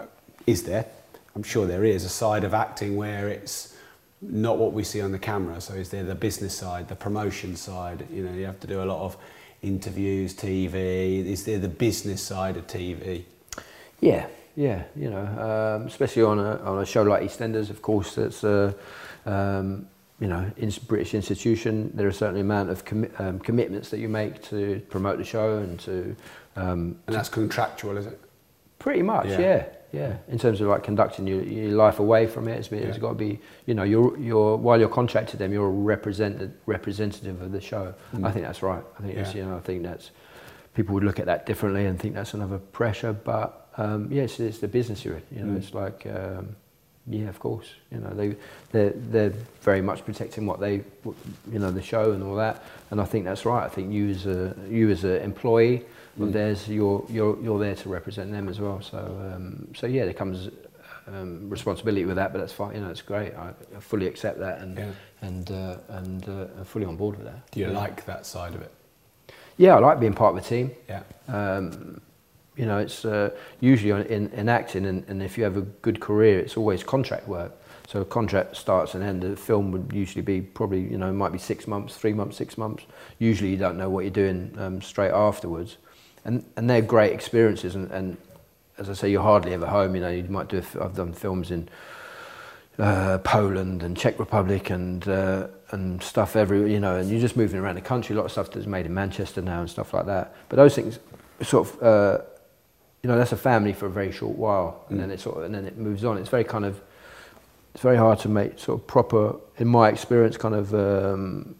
is there? I'm sure there is a side of acting where it's not what we see on the camera. So is there the business side, the promotion side? You know, you have to do a lot of interviews, TV. Is there the business side of TV? Yeah, yeah, you know, um, especially on a on a show like EastEnders, of course, that's a um, you know in British institution. There are a certain amount of commi- um, commitments that you make to promote the show and to um, And that's contractual, is it? Pretty much, Yeah. yeah. yeah, In terms of like conducting your, your life away from it, it's, been, it's Yeah. got to be, you know, you're, you're while you're contracted to them, you're a represented, representative of the show. Mm. I think that's right. I think that's, you know, I think that's people would look at that differently and think that's another pressure. But um, yes, it's the business you're in. You know, Mm. it's like, um, yeah, of course. You know, they they're, they're very much protecting what they, you know, the show and all that. And I think that's right. I think you as a you as an employee Mm. theirs, you're you're you're there to represent them as well. So um, so yeah, there comes um, responsibility with that, but that's fine. You know, it's great. I, I fully accept that and Yeah. and uh, and uh, fully on board with that. Do you Yeah. like that side of it? Yeah, I like being part of a team. Yeah. Um, you know, it's uh, usually in, in acting, and, and if you have a good career, it's always contract work. So a contract starts and ends. The film would usually be probably, you know, it might be six months, three months, six months. Usually you don't know what you're doing um, straight afterwards. And, and they're great experiences. And, and as I say, you're hardly ever home. You know, you might do, a f- I've done films in uh, Poland and Czech Republic and uh, and stuff every you know, and you're just moving around the country. A lot of stuff that's made in Manchester now and stuff like that. But those things, sort of, uh, you know, that's a family for a very short while, and Mm. then it sort of, and then it moves on. It's very kind of, it's very hard to make sort of proper, in my experience, kind of. Um,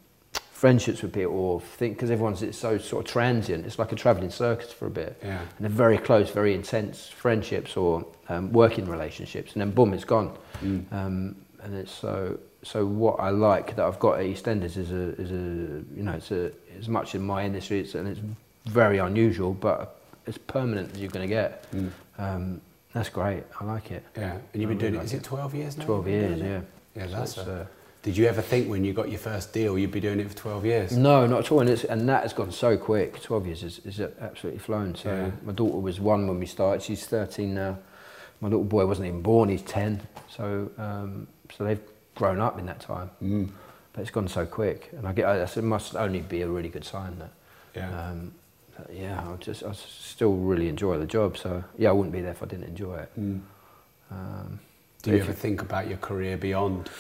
friendships with people or think because everyone's it's so sort of transient it's like a travelling circus for a bit Yeah. and they're very close very intense friendships or um, working relationships and then boom it's gone Mm. um, and it's so so what I like that I've got at EastEnders is a is a you know it's a as much in my industry it's and it's very unusual, but as permanent as you're going to get. Mm. Um, that's great. I like it. Yeah, and you've been I doing really it. like Is it twelve years now? Twelve years, yeah. Yeah, that's. uh, did you ever think when you got your first deal you'd be doing it for twelve years? No, not at all. And, it's, and that has gone so quick. 12 years is, is absolutely flown. So Yeah. my daughter was one when we started. She's 13 now. My little boy wasn't even born. He's 10. So um, so they've grown up in that time. Mm. But it's gone so quick. And I get I, it must only be a really good sign that. Yeah. Um, that, yeah, I just I still really enjoy the job. So yeah, I wouldn't be there if I didn't enjoy it. Mm. Um, Do you ever think about your career beyond?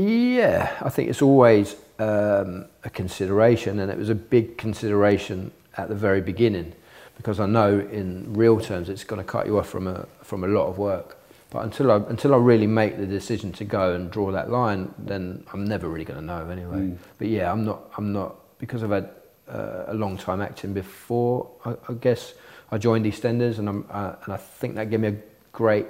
Yeah, I think it's always um, a consideration, and it was a big consideration at the very beginning, because I know in real terms it's going to cut you off from a from a lot of work. But until I until I really make the decision to go and draw that line, then I'm never really going to know anyway. Mm. But yeah, I'm not I'm not because I've had uh, a long time acting before. I, I guess I joined EastEnders, and I'm uh, and I think that gave me a great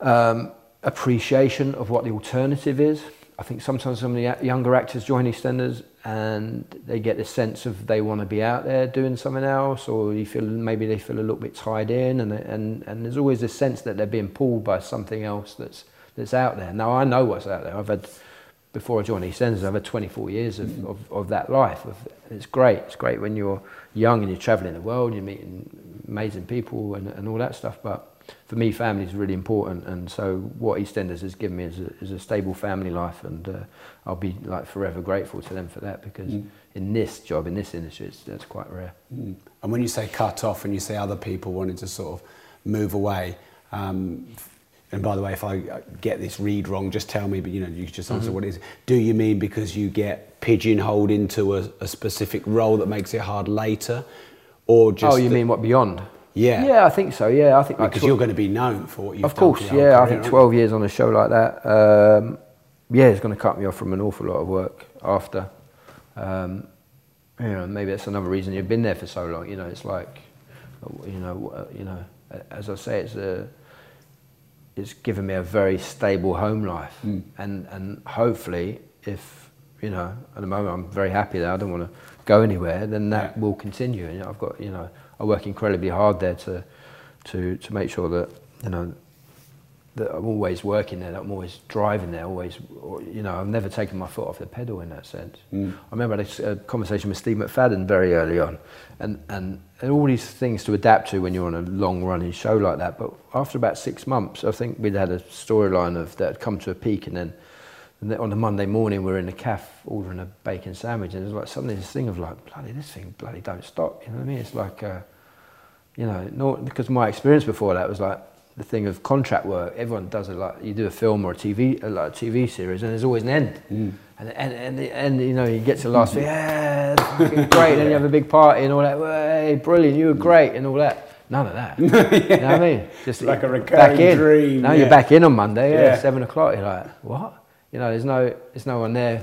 um, appreciation of what the alternative is. I think sometimes some of the younger actors join EastEnders and they get the sense of they want to be out there doing something else, or you feel maybe they feel a little bit tied in, and and and there's always this sense that they're being pulled by something else that's that's out there. Now I know what's out there. I've had before I joined EastEnders, I've had 24 years of, mm-hmm. of, of that life. It's great. It's great when you're young and you're traveling the world, you're meeting amazing people and, and all that stuff. But for me, family is really important, and so what EastEnders has given me is a, is a stable family life, and uh, I'll be like forever grateful to them for that because Mm. in this job, in this industry, it's, that's quite rare. Mm. And when you say cut off and you say other people wanted to sort of move away, um, and by the way, if I get this read wrong, just tell me, but you know, you just answer Mhm. what it is. Do you mean because you get pigeonholed into a, a specific role that makes it hard later? Or just oh, you that- mean what beyond? Yeah. Yeah, I think so. Yeah, I think Because you're going to be known for what you've Of course, whole yeah. I think 12 years on a show like that, um, yeah, it's going to cut me off from an awful lot of work after. Um, you know, maybe that's another reason you've been there for so long. You know, it's like, you know, uh, you know, as I say, it's a, it's given me a very stable home life, Mm. and and hopefully, if you know, at the moment I'm very happy there. I don't want to go anywhere. Then that will continue. And I've got, you know, I work incredibly hard there to to to make sure that you know that I'm always working there, that I'm always driving there, always, you know, I've never taken my foot off the pedal in that sense. Mm. I remember I had a conversation with Steve McFadden very early on, and, and, and all these things to adapt to when you're on a long running show like that. But after about six months, I think we'd had a storyline of that had come to a peak, and then, and on a Monday morning, we we're in the cafe ordering a bacon sandwich, and it was like suddenly this thing of like, bloody, this thing bloody don't stop, you know what I mean? It's like, uh, you know, not, because my experience before that was like the thing of contract work. Everyone does it like you do a film or a TV, a, like a TV series, and there's always an end. Mm. And and and, the, and you know you get to the last bit, yeah, that's fucking great. And you have a big party and all that. Hey, brilliant, you were great and all that. None of that. You know what I mean? Just Like a back recurring in. dream, Now yeah. you're back in on Monday, yeah, Yeah. seven o'clock. You're like, what? You know, there's no, there's no one there.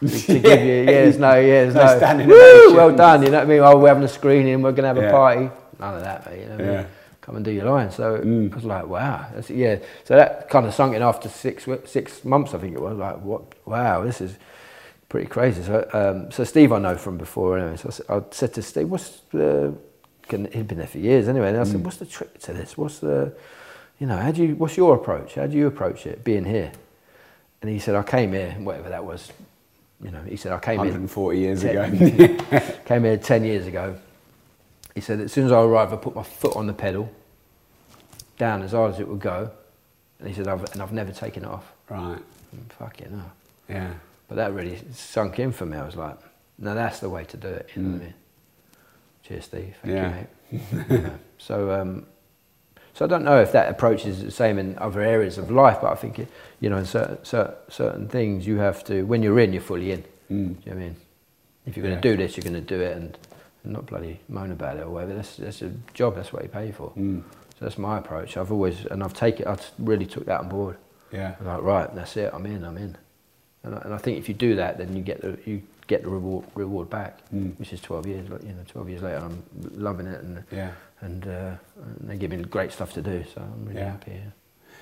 To, to give you, yeah, there's no, yeah, there's No no, standing woo, well done, you know what I mean? Oh, we're having a screening, we're going to have Yeah. a party. None of that, mate, you know what I mean? Yeah. come and do your line. So I was like, wow, that's, yeah. So that kind of sunk in after six six months, I think it was. Like, what? Wow, this is pretty crazy. So, um, so Steve, I know from before anyway. So I s- I, said to Steve, what's the? Can, he'd been there for years anyway. And I said, what's the trick to this? What's the? You know, how do you? What's your approach? How do you approach it, being here? And he said, I came here, whatever that was. You know, he said, I came here 140 years ten- ago. came here 10 years ago. He said, as soon as I arrived, I put my foot on the pedal, down as hard as it would go. And he said, I've, and I've never taken it off. right. And fucking hell. Yeah. But that really sunk in for me. I was like, no, that's the way to do it. You know what I mean? Cheers, Steve. Thank Yeah. you, mate. You know, so, um, so I don't know if that approach is the same in other areas of life, but I think, it, you know, in certain, certain, certain things you have to, when you're in, you're fully in. Mm. Do you know what I mean? If you're going Yeah. to do this, you're going to do it and, and not bloody moan about it or whatever. That's, that's a job, that's what you pay for. Mm. So that's my approach. I've always, and I've taken, I've really took that on board. Yeah. I'm like, right, that's it, I'm in, I'm in. And I, and I think if you do that, then you get the, you get the reward, reward back, Mm. which is 12 years, you know, 12 years later, I'm loving it and, Yeah. And, uh, and they give me great stuff to do, so I'm really Yeah. happy. Yeah.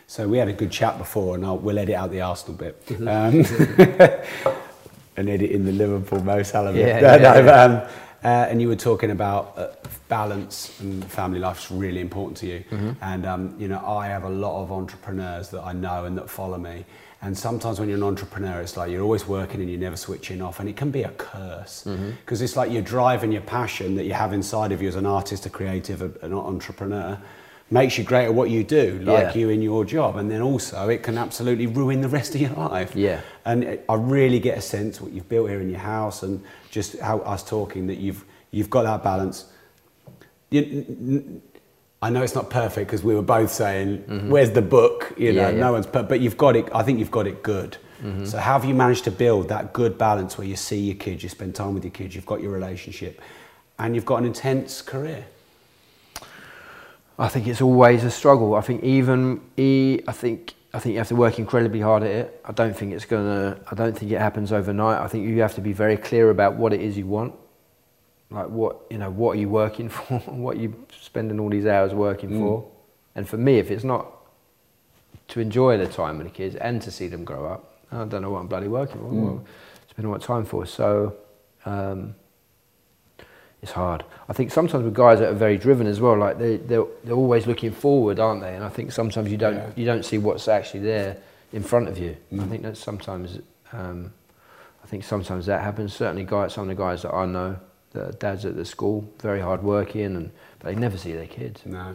So we had a good chat before, and I'll, we'll edit out the Arsenal bit. Mm-hmm. Um, and edit in the Liverpool Mo Salah bit. Yeah, No, yeah, no, yeah. um, uh, and you were talking about uh, balance and family life is really important to you. Mm-hmm. And um, you know, I have a lot of entrepreneurs that I know and that follow me. And sometimes when you're an entrepreneur, it's like you're always working and you're never switching off, and it can be a curse Mm-hmm. because it's like your drive and your passion that you have inside of you as an artist, a creative, a- an entrepreneur. Makes you great at what you do, like Yeah. you in your job, and then also it can absolutely ruin the rest of your life. Yeah. And I really get a sense what you've built here in your house, and just how us talking that you've you've got that balance. You, I know it's not perfect because we were both saying, "Where's the book?" You know, Mm-hmm. Yeah, yeah. no one's. Per- but you've got it. I think you've got it good. Mm-hmm. So how have you managed to build that good balance where you see your kids, you spend time with your kids, you've got your relationship, and you've got an intense career? I think it's always a struggle. I think even e, I think I think you have to work incredibly hard at it. I don't think it's gonna. I don't think it happens overnight. I think you have to be very clear about what it is you want. Like what you know, what are you working for? what are you spending all these hours working Mm. for? And for me, if it's not to enjoy the time with the kids and to see them grow up, I don't know what I'm bloody working for. Mm. Well, spending what time for? So. Um, it's hard. I think sometimes with guys that are very driven as well, like they they're, they're always looking forward, aren't they? And I think sometimes you don't Yeah. you don't see what's actually there in front of you. I Mm. think that sometimes um, I think sometimes that happens. Certainly, guys, some of the guys that I know are dads at the school, very hard working, and but they never see their kids. No.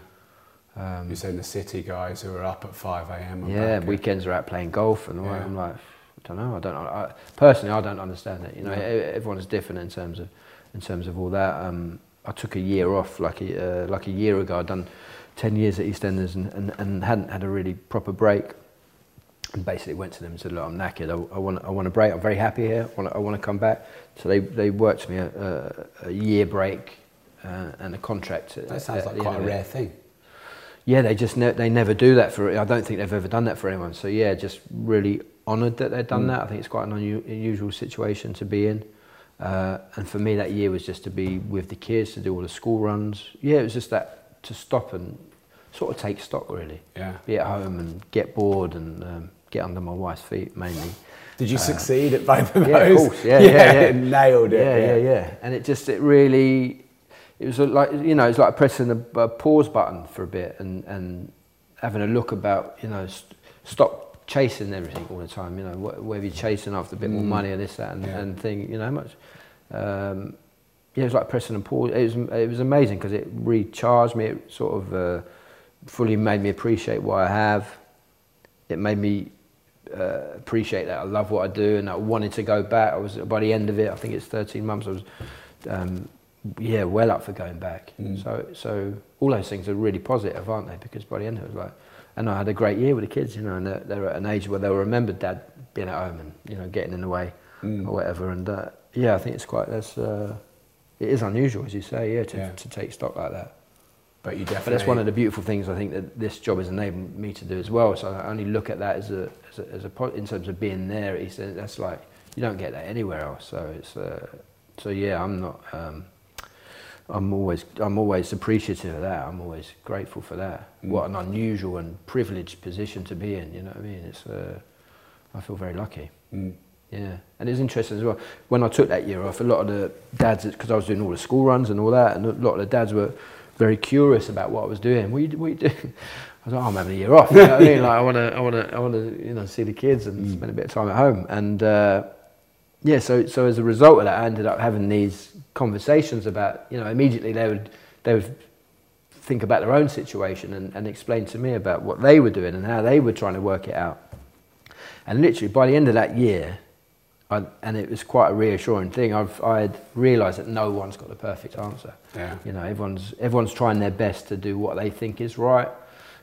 Um, You're saying the city guys who are up at 5 a.m. yeah, weekends are out playing golf and. Yeah. I'm like, I don't know. I don't. know. I, personally, I don't understand it. You know, No. everyone's different in terms of in terms of all that. Um, I took a year off, like a uh, like a year ago. I'd done ten years at EastEnders and, and, and hadn't had a really proper break. And basically went to them and said, "Look, I'm knackered. I, I want I want a break. I'm very happy here. I want I want to come back." So they they worked me a, a, a year break uh, and a contract. at- That sounds at like quite a rare thing. Yeah, they just ne- they never do that for. I don't think they've ever done that for anyone. So yeah, just really honoured that they've done Mm. that. I think it's quite an unu- unusual situation to be in. Uh, and for me, that year was just to be with the kids, to do all the school runs. Yeah, it was just that to stop and sort of take stock, really. Yeah. Be at home and get bored and um, get under my wife's feet mainly. Did you Uh, succeed at both of those? Yeah, of course. Yeah, yeah, yeah. Nailed it. Yeah, yeah, yeah. And it just, it really, it was like, you know, it's like pressing a, a pause button for a bit and, and having a look about, you know, st- stop chasing everything all the time, you know, wh- whether you're chasing after a bit more Mm. money or this, that, and, Yeah. and thing, you know, how much. Um, yeah, it was like pressing a pause. It was, it was amazing because it recharged me. It sort of uh, fully made me appreciate what I have. It made me uh, appreciate that I love what I do and I wanted to go back. I was by the end of it, I think it's 13 months. I was, um, yeah, well up for going back. Mm. So, so all those things are really positive, aren't they? Because by the end of it, it was like, and I had a great year with the kids, you know, and they're, they're at an age where they'll remember dad being at home and you know getting in the way Mm. or whatever. And uh, yeah, I think it's quite that's uh, it is unusual, as you say, yeah, to, Yeah. to take stock like that. But you But definitely. that's one of the beautiful things I think that this job has enabled me to do as well. So I only look at that as a, as a, as a in terms of being there. It's, that's like you don't get that anywhere else. So it's uh, so yeah. I'm not. Um, I'm always I'm always appreciative of that. I'm always grateful for that. Mm. What an unusual and privileged position to be in. You know what I mean? It's uh, I feel very lucky. Mm. Yeah, and it's interesting as well. When I took that year off, a lot of the dads, because I was doing all the school runs and all that, and a lot of the dads were very curious about what I was doing. What you, what you do? I was like, oh, I'm having a year off. You know what I mean? Like, I want to, I want to, I want to, you know, see the kids and spend a bit of time at home. And uh, yeah, so so as a result of that, I ended up having these conversations about, you know, immediately they would they would think about their own situation and, and explain to me about what they were doing and how they were trying to work it out. And literally by the end of that year, I, and it was quite a reassuring thing. I've I had realised that no one's got the perfect answer. Yeah. You know, everyone's everyone's trying their best to do what they think is right.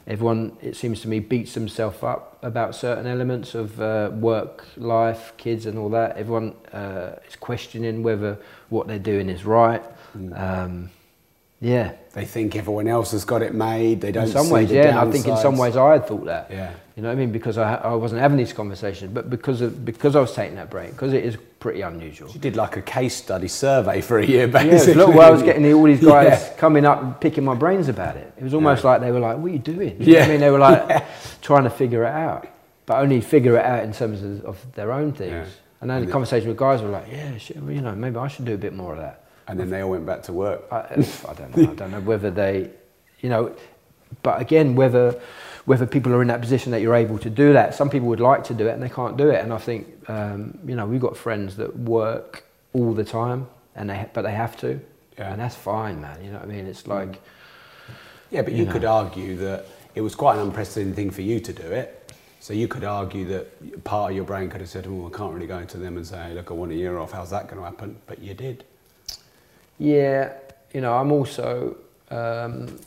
Everyone, it seems to me, beats themselves up about certain elements of uh, work, life, kids, and all that. Everyone uh, is questioning whether what they're doing is right. Um, Yeah. They think everyone else has got it made. They don't. in some see ways, the yeah. I think in some ways I had thought that. Yeah. You know what I mean? Because I, I wasn't having these conversations, but because of because I was taking that break, because it is pretty unusual. You did like a case study survey for a year, Yeah, basically. a lot where I was getting all these guys Yeah. coming up and picking my brains about it. It was almost like they were like, "What are you doing?" You know what Yeah. I mean, they were like Yeah. trying to figure it out, but only figure it out in terms of, of their own things. Yeah. And then And the conversation with guys were like, "Yeah, shit, well, you know, maybe I should do a bit more of that." And then they all went back to work. I, I don't know. I don't know whether they, you know, but again, whether whether people are in that position that you're able to do that. Some people would like to do it and they can't do it. And I think, um, you know, we've got friends that work all the time, and they but they have to, Yeah. and that's fine, man. You know what I mean? It's like, Yeah, but you, You know. could argue that it was quite an unprecedented thing for you to do it. So you could argue that part of your brain could have said, "Oh, I can't really go to them and say, look, I want a year off. How's that going to happen?" But you did. Yeah, you know, I'm also. Um,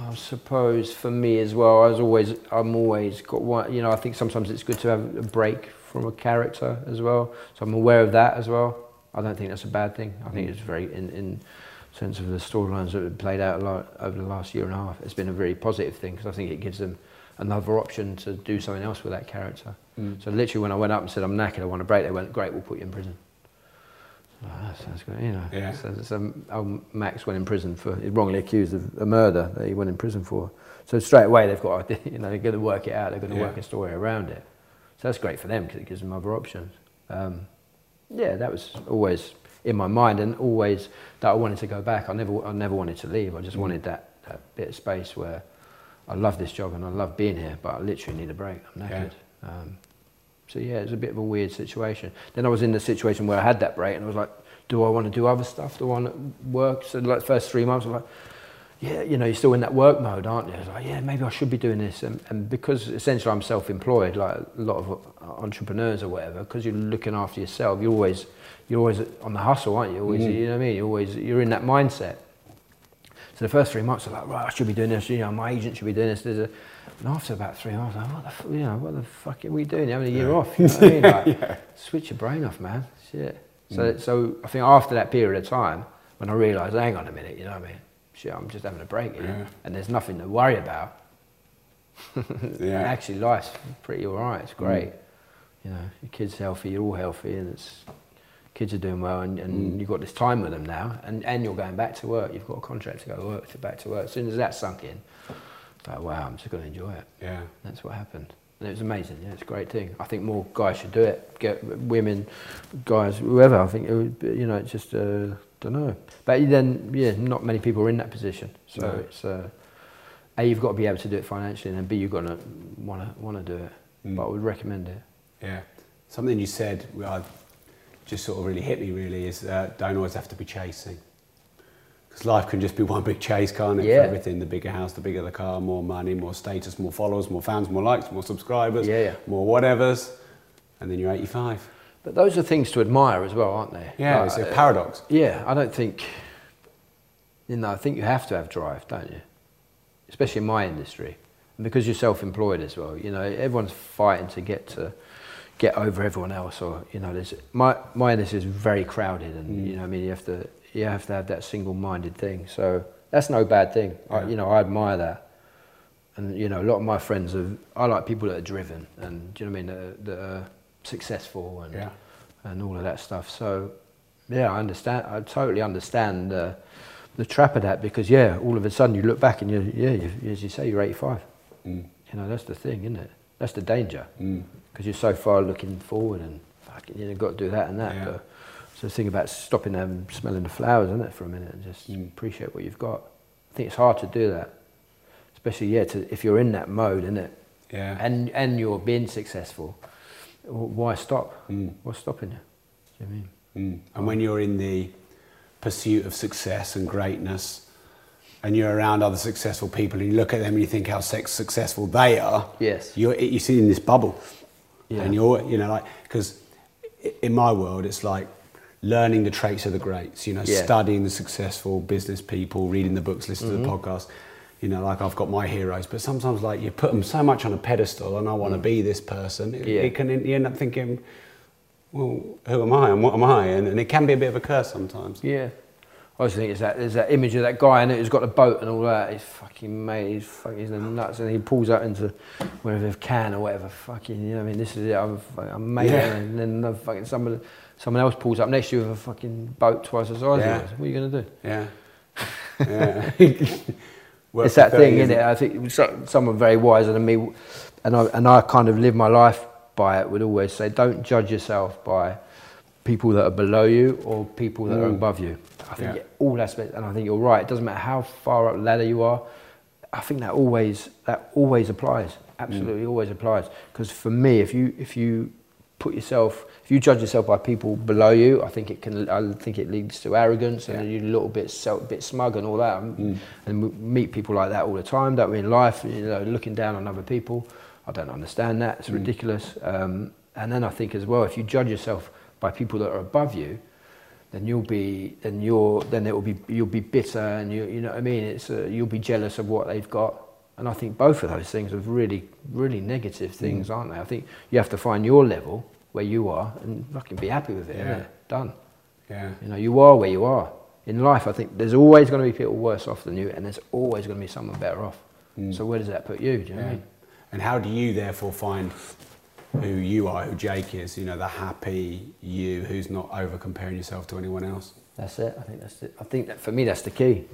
I suppose for me as well, I was always, I'm always got one, you know, I think sometimes it's good to have a break from a character as well. So I'm aware of that as well. I don't think that's a bad thing. I think it's very, in, in sense of the storylines that have played out a lot over the last year and a half, it's been a very positive thing because I think it gives them another option to do something else with that character. Mm. So literally when I went up and said, I'm knackered, I want a break, they went, great, we'll put you in prison. Oh, that sounds good, you know. Yeah. So, so old Max went in prison for, he's wrongly accused of a murder that he went in prison for. So straight away they've got, you know, they're going to work it out, they're going to Yeah. work a story around it. So that's great for them because it gives them other options. Um, yeah, that was always in my mind and always that I wanted to go back. I never, I never wanted to leave. I just Mm. wanted that, that bit of space where I love this job and I love being here, but I literally need a break. I'm knackered. Um, so yeah, it was a bit of a weird situation. Then I was in the situation where I had that break and I was like, do I want to do other stuff? Do I want to work? So like the first three months, I was like, yeah, you know, you're still in that work mode, aren't you? I was like, yeah, maybe I should be doing this. And, and because essentially I'm self-employed, like a lot of entrepreneurs or whatever, because you're looking after yourself, you're always, you're always on the hustle, aren't you? Always, Mm. you know what I mean? You're always, you're in that mindset. So the first three months, I was like, right, I should be doing this. You know, my agent should be doing this. There's a, and after about three months, I was like, what the, f- you know, what the fuck are we doing? You're having a year off. You know what I mean? Like, Switch your brain off, man. Shit. So, Mm. so I think after that period of time, when I realised, hang on a minute, you know what I mean? Shit, I'm just having a break here, Yeah. and there's nothing to worry about. Yeah. Actually, life's pretty all right. It's great. Mm. You know, your kid's healthy, you're all healthy, and it's kids are doing well, and, and Mm. you've got this time with them now, and, and you're going back to work. You've got a contract to go to work to back to work. As soon as that sunk in, like, wow, I'm just going to enjoy it. Yeah. That's what happened. And it was amazing. Yeah, it's a great thing. I think more guys should do it. Get women, guys, whoever. I think it would, be- you know, it's just uh, don't know. But then, yeah, not many people are in that position. So No. it's uh, a you've got to be able to do it financially, and then b you've got to want to want to do it. Mm. But I would recommend it. Yeah. Something you said just sort of really hit me. Really is uh, don't always have to be chasing. Because life can just be one big chase, can't it? Yeah. For everything, the bigger house, the bigger the car, more money, more status, more followers, more fans, more likes, more subscribers, Yeah, yeah. more whatevers, and then you're 85. But those are things to admire as well, aren't they? Yeah, Like, it's a paradox. Yeah, I don't think. You know, I think you have to have drive, don't you? Especially in my industry, and because you're self-employed as well. You know, everyone's fighting to get to get over everyone else, or you know, there's my my industry is very crowded, and mm. you know, I mean, you have to you have to have that single-minded thing. So that's no bad thing. I, you know, I admire that. And you know, a lot of my friends are. I like people that are driven, and do you know what I mean? That, are- that are successful and Yeah. and all of that stuff. So, yeah, I understand. I totally understand uh, the trap of that because, yeah, all of a sudden you look back and you, yeah, you, as you say, you're 85. Mm. You know, that's the thing, isn't it? That's the danger Mm. because you're so far looking forward and fucking, you know, got to do that and that. Yeah. But, so the thing about stopping there and smelling the flowers, isn't it, for a minute and just Mm. appreciate what you've got. I think it's hard to do that, especially yeah, to, if you're in that mode, isn't it? Yeah. And and you're being successful. Why stop? Mm. What's stopping you? Do you know I mean? Mm. And when you're in the pursuit of success and greatness, and you're around other successful people, and you look at them and you think how sex successful they are. Yes. You're you see in this bubble, Yeah. and you're you know like because in my world it's like learning the traits of the greats. You know, Yeah. studying the successful business people, reading the books, listening to Mhm. the podcasts. You know, like I've got my heroes, but sometimes like you put them so much on a pedestal, and I want to be this person. It, Mm. Yeah. it can you end up thinking, well, who am I and what am I? And, and it can be a bit of a curse sometimes. Yeah, I always think it's that there's that image of that guy in it who's got the boat and all that. He's fucking mate, he's fucking he's nuts, and he pulls out into wherever can or whatever. Fucking, you know, what I mean, this is it. I'm, I'm mate, Yeah. and then the fucking someone, someone else pulls up next to you with a fucking boat twice the size Yeah. of yours. What are you gonna do? Yeah. Yeah. It's that thing, years. isn't it? I think so- someone very wiser than me, and I and I kind of live my life by it. Would always say, don't judge yourself by people that are below you or people that are Mm. above you. I think Yeah. all aspects, and I think you're right. It doesn't matter how far up the ladder you are. I think that always that always applies. Absolutely, Mm. always applies. Because for me, if you if you put yourself, if you judge yourself by people below you, I think it can. I think it leads to arrogance, and you're a little bit self, bit smug and all that. And, and we meet people like that all the time. Don't we in life? You know, looking down on other people. I don't understand that. It's Mm. ridiculous. Um, and then I think as well, if you judge yourself by people that are above you, then you'll be then you're then it will be you'll be bitter and you you know what I mean it's uh, you'll be jealous of what they've got and I think both of those things are really really negative mm. things aren't they I think you have to find your level where you are and fucking be happy with it Yeah. done Yeah. you know you are where you are in life I think there's always going to be people worse off than you and there's always going to be someone better off mm. so where does that put you do you know what I Yeah. mean And how do you therefore find who you are, who Jake is? You know, the happy you who's not over comparing yourself to anyone else. That's it. I think that's it. I think that for me that's the key.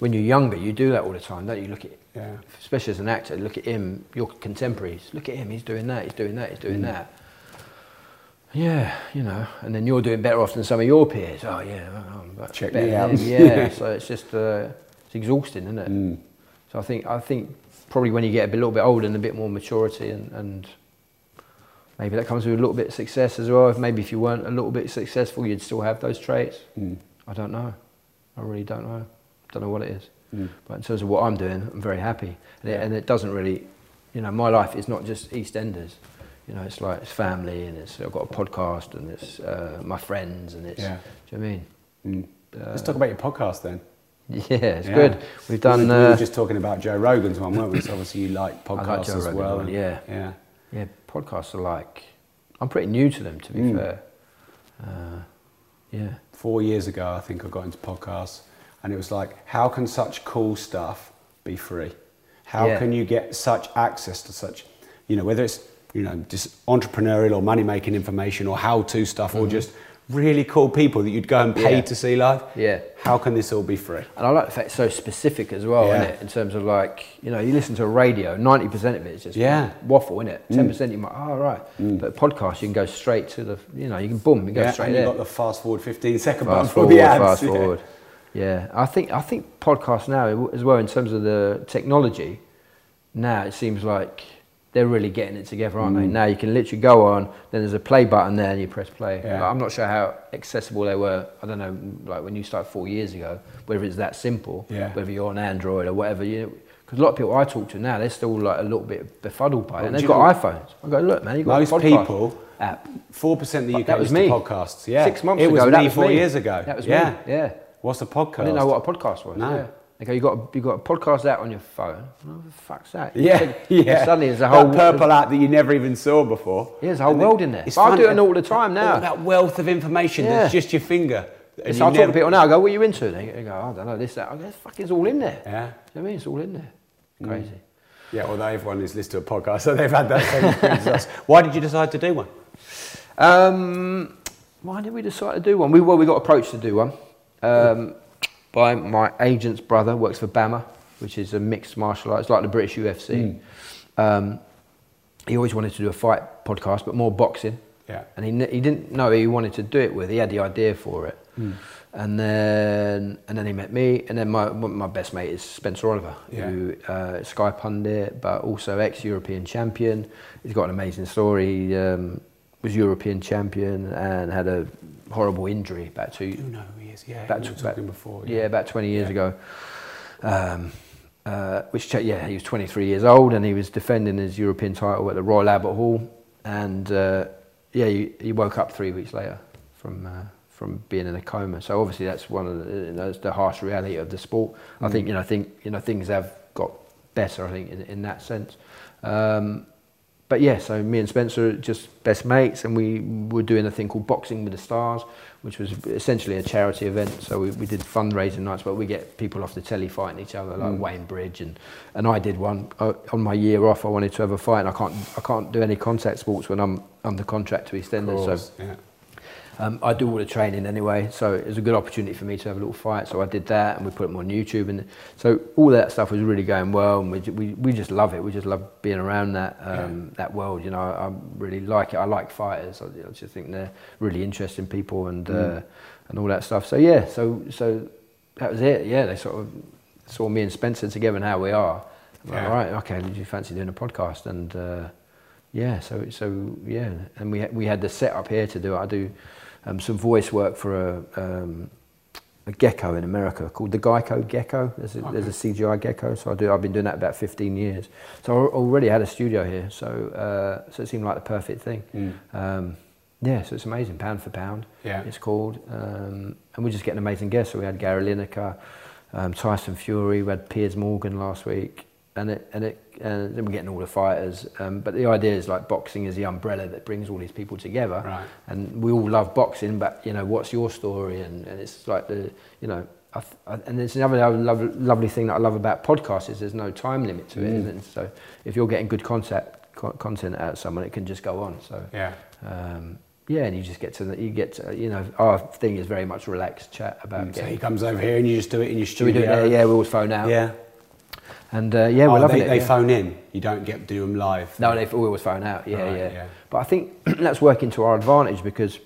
When you're younger, you do that all the time, don't you? Look at, Yeah. especially as an actor, look at him, your contemporaries. Look at him. He's doing that. He's doing that. He's doing Mm. that. Yeah, you know, and then you're doing better off than some of your peers. Oh yeah, Check me out. Yeah, so it's just uh, it's exhausting, isn't it? Mm. So I think I think probably when you get a little bit older and a bit more maturity and, and maybe that comes with a little bit of success as well. If maybe if you weren't a little bit successful, you'd still have those traits. Mm. I don't know. I really don't know. Don't know what it is. Mm. But in terms of what I'm doing, I'm very happy. And, it, and it doesn't really, you know, my life is not just EastEnders. You know, it's like it's family and it's I've got a podcast and it's uh, my friends and it's. Yeah. Do you know what I mean? Mm. Uh, Let's talk about your podcast then. Yeah, it's Yeah. good. We've done. We were, we were uh, just talking about Joe Rogan's one, weren't we? So obviously you like podcasts like as Rogan well. one, yeah. Yeah. Yeah, podcasts are like. I'm pretty new to them, to be Mm. fair. Uh, yeah. Four years ago, I think I got into podcasts, and it was like, how can such cool stuff be free? How Yeah. can you get such access to such, you know, whether it's you know just entrepreneurial or money making information or how to stuff or just really cool people that you'd go and pay Mm-hmm. Yeah. to see live? Yeah. How can this all be free? And I like the fact it's so specific as well, Yeah. isn't it? In terms of like, you know, you listen to a radio, 90% of it is just Yeah. waffle, isn't it? Mm. 10% you might, oh, right. But podcast, you can go straight to the, you know, you can boom, you go yeah, straight and there. you've got the fast forward 15 second button fast for forward, the ads. fast forward. Yeah, I think I think podcasts now as well in terms of the technology. Now it seems like they're really getting it together, aren't they? Mm. Now you can literally go on. Then there's a play button there, and you press play. Yeah. Like, I'm not sure how accessible they were. I don't know, like when you started four years ago, whether it's that simple. Yeah. Whether you're on Android or whatever, you. Because a lot of people I talk to now, they're still like a little bit befuddled by it, Well, and they've got iPhones. I go, look, man, you got Most people, app. four percent of the UK that was me. podcasts. Yeah, Six months it ago, was that me was four me. years ago. That was yeah. me. Yeah. What's a podcast? I didn't know what a podcast was. No. Yeah. They go, you got a, you got a podcast out on your phone. What the fuck's that? Yeah, So- yeah. Suddenly there's a That whole purple app that you never even saw before. Yeah, there's a whole And world in there. I do it all the time now. All that wealth of information Yeah. that's just your finger. And It's, you I talk to people now. I go, what are you into? They go, I don't know this that. I go, fuck, it's all in there. Yeah. You know what I mean? It's all in there. Crazy. Yeah, although everyone is listening to a podcast, so they've had that same experience as us. Why did you decide to do one? Um, why did we decide to do one? We well, we got approached to do one um, by my agent's brother. Works for BAMMA, which is a mixed martial arts, like the British UFC. Um, he always wanted to do a fight podcast, but more boxing. Yeah. And he, he didn't know who he wanted to do it with. He had the idea for it. And then and then he met me, and then my my best mate is Spencer Oliver, Yeah. who uh, Sky pundit, but also ex-European champion. He's got an amazing story. He um, was European champion and had a horrible injury about two. You know who he is, yeah. About, tw- about- before. yeah, about 20 years ago. Um, uh, which, yeah, he was 23 years old and he was defending his European title at the Royal Albert Hall. And uh, yeah, he, he woke up three weeks later from uh, from being in a coma. So obviously that's one of the, you know, the harsh reality of the sport. I think you know, I think you know things have got better. I think in, in that sense. Um, but yeah, so me and Spencer are just best mates, and we were doing a thing called Boxing with the Stars, which was essentially a charity event. So we, we did fundraising nights, but we get people off the telly fighting each other, like Mm. Wayne Bridge, and, and I did one uh, on my year off. I wanted to have a fight, and I can't I can't do any contact sports when I'm under contract to EastEnders. So yeah. Um, I do all the training anyway, so it was a good opportunity for me to have a little fight. So I did that, and we put them on YouTube, and so all that stuff was really going well, and we we, we just love it. We just love being around that um, that world. You know, I, I really like it. I like fighters. I, I just think they're really interesting people, and uh, Mm. and all that stuff. So yeah, so so that was it. Yeah, they sort of saw me and Spencer together and how we are. I'm like, all right, okay. Did you fancy doing a podcast? And uh, yeah, so so yeah, and we had- we had the setup here to do it. I do um, some voice work for a um, a gecko in America called the Geico Gecko. There's a, there's a CGI gecko, so I do. I've been doing that about 15 years. So I already had a studio here, so uh, so it seemed like the perfect thing. Mm. Um, yeah, so it's amazing, pound for pound. Yeah. it's called, um, and we're just getting amazing guests. So we had Gary Lineker, um, Tyson Fury, we had Piers Morgan last week, and it and it and then we're getting all the fighters. Um, but the idea is like boxing is the umbrella that brings all these people together, Right. and we all love boxing. But you know, what's your story? And, and it's like the you know. I, th- I, and there's another lovely, lovely thing that I love about podcasts is there's no time limit to it. Mm. isn't it? So if you're getting good content, co- content out of someone, it can just go on. So Yeah. um, yeah, and you just get to you get to, you know our thing is very much relaxed chat about. Mm, So he comes over here and you just do it in your studio. we do it yeah. We always phone out. Yeah. And uh, yeah, we're oh, loving they, it. They yeah. phone in. You don't get do them live. No, they always phone out. Yeah, Right, yeah, yeah. But I think that's working to our advantage because,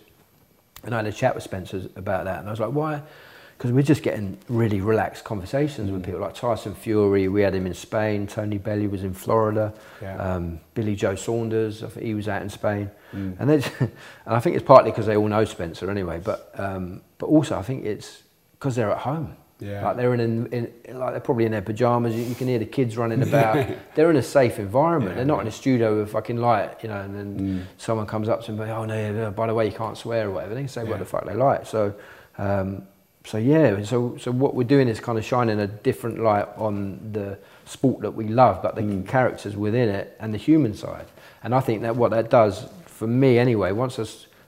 and I had a chat with Spencer about that, and I was like, why? Because we're just getting really relaxed conversations Mm. with people like Tyson Fury. We had him in Spain. Tony Bellew was in Florida. Yeah. Um, Billy Joe Saunders, I think he was out in Spain. Mm. And, they, and I think it's partly because they all know Spencer anyway, but um, but also I think it's because they're at home. Yeah. Like they're in, in, like they're probably in their pajamas. You, you can hear the kids running about. they're in a safe environment. Yeah, they're not yeah. in a studio with fucking light, you know. And then Mm. someone comes up to them, oh no, yeah, by the way, you can't swear or whatever. They can say Yeah. what the fuck they like. So, um, so yeah. So so what we're doing is kind of shining a different light on the sport that we love, but the Mm. characters within it and the human side. And I think that what that does for me anyway. Once I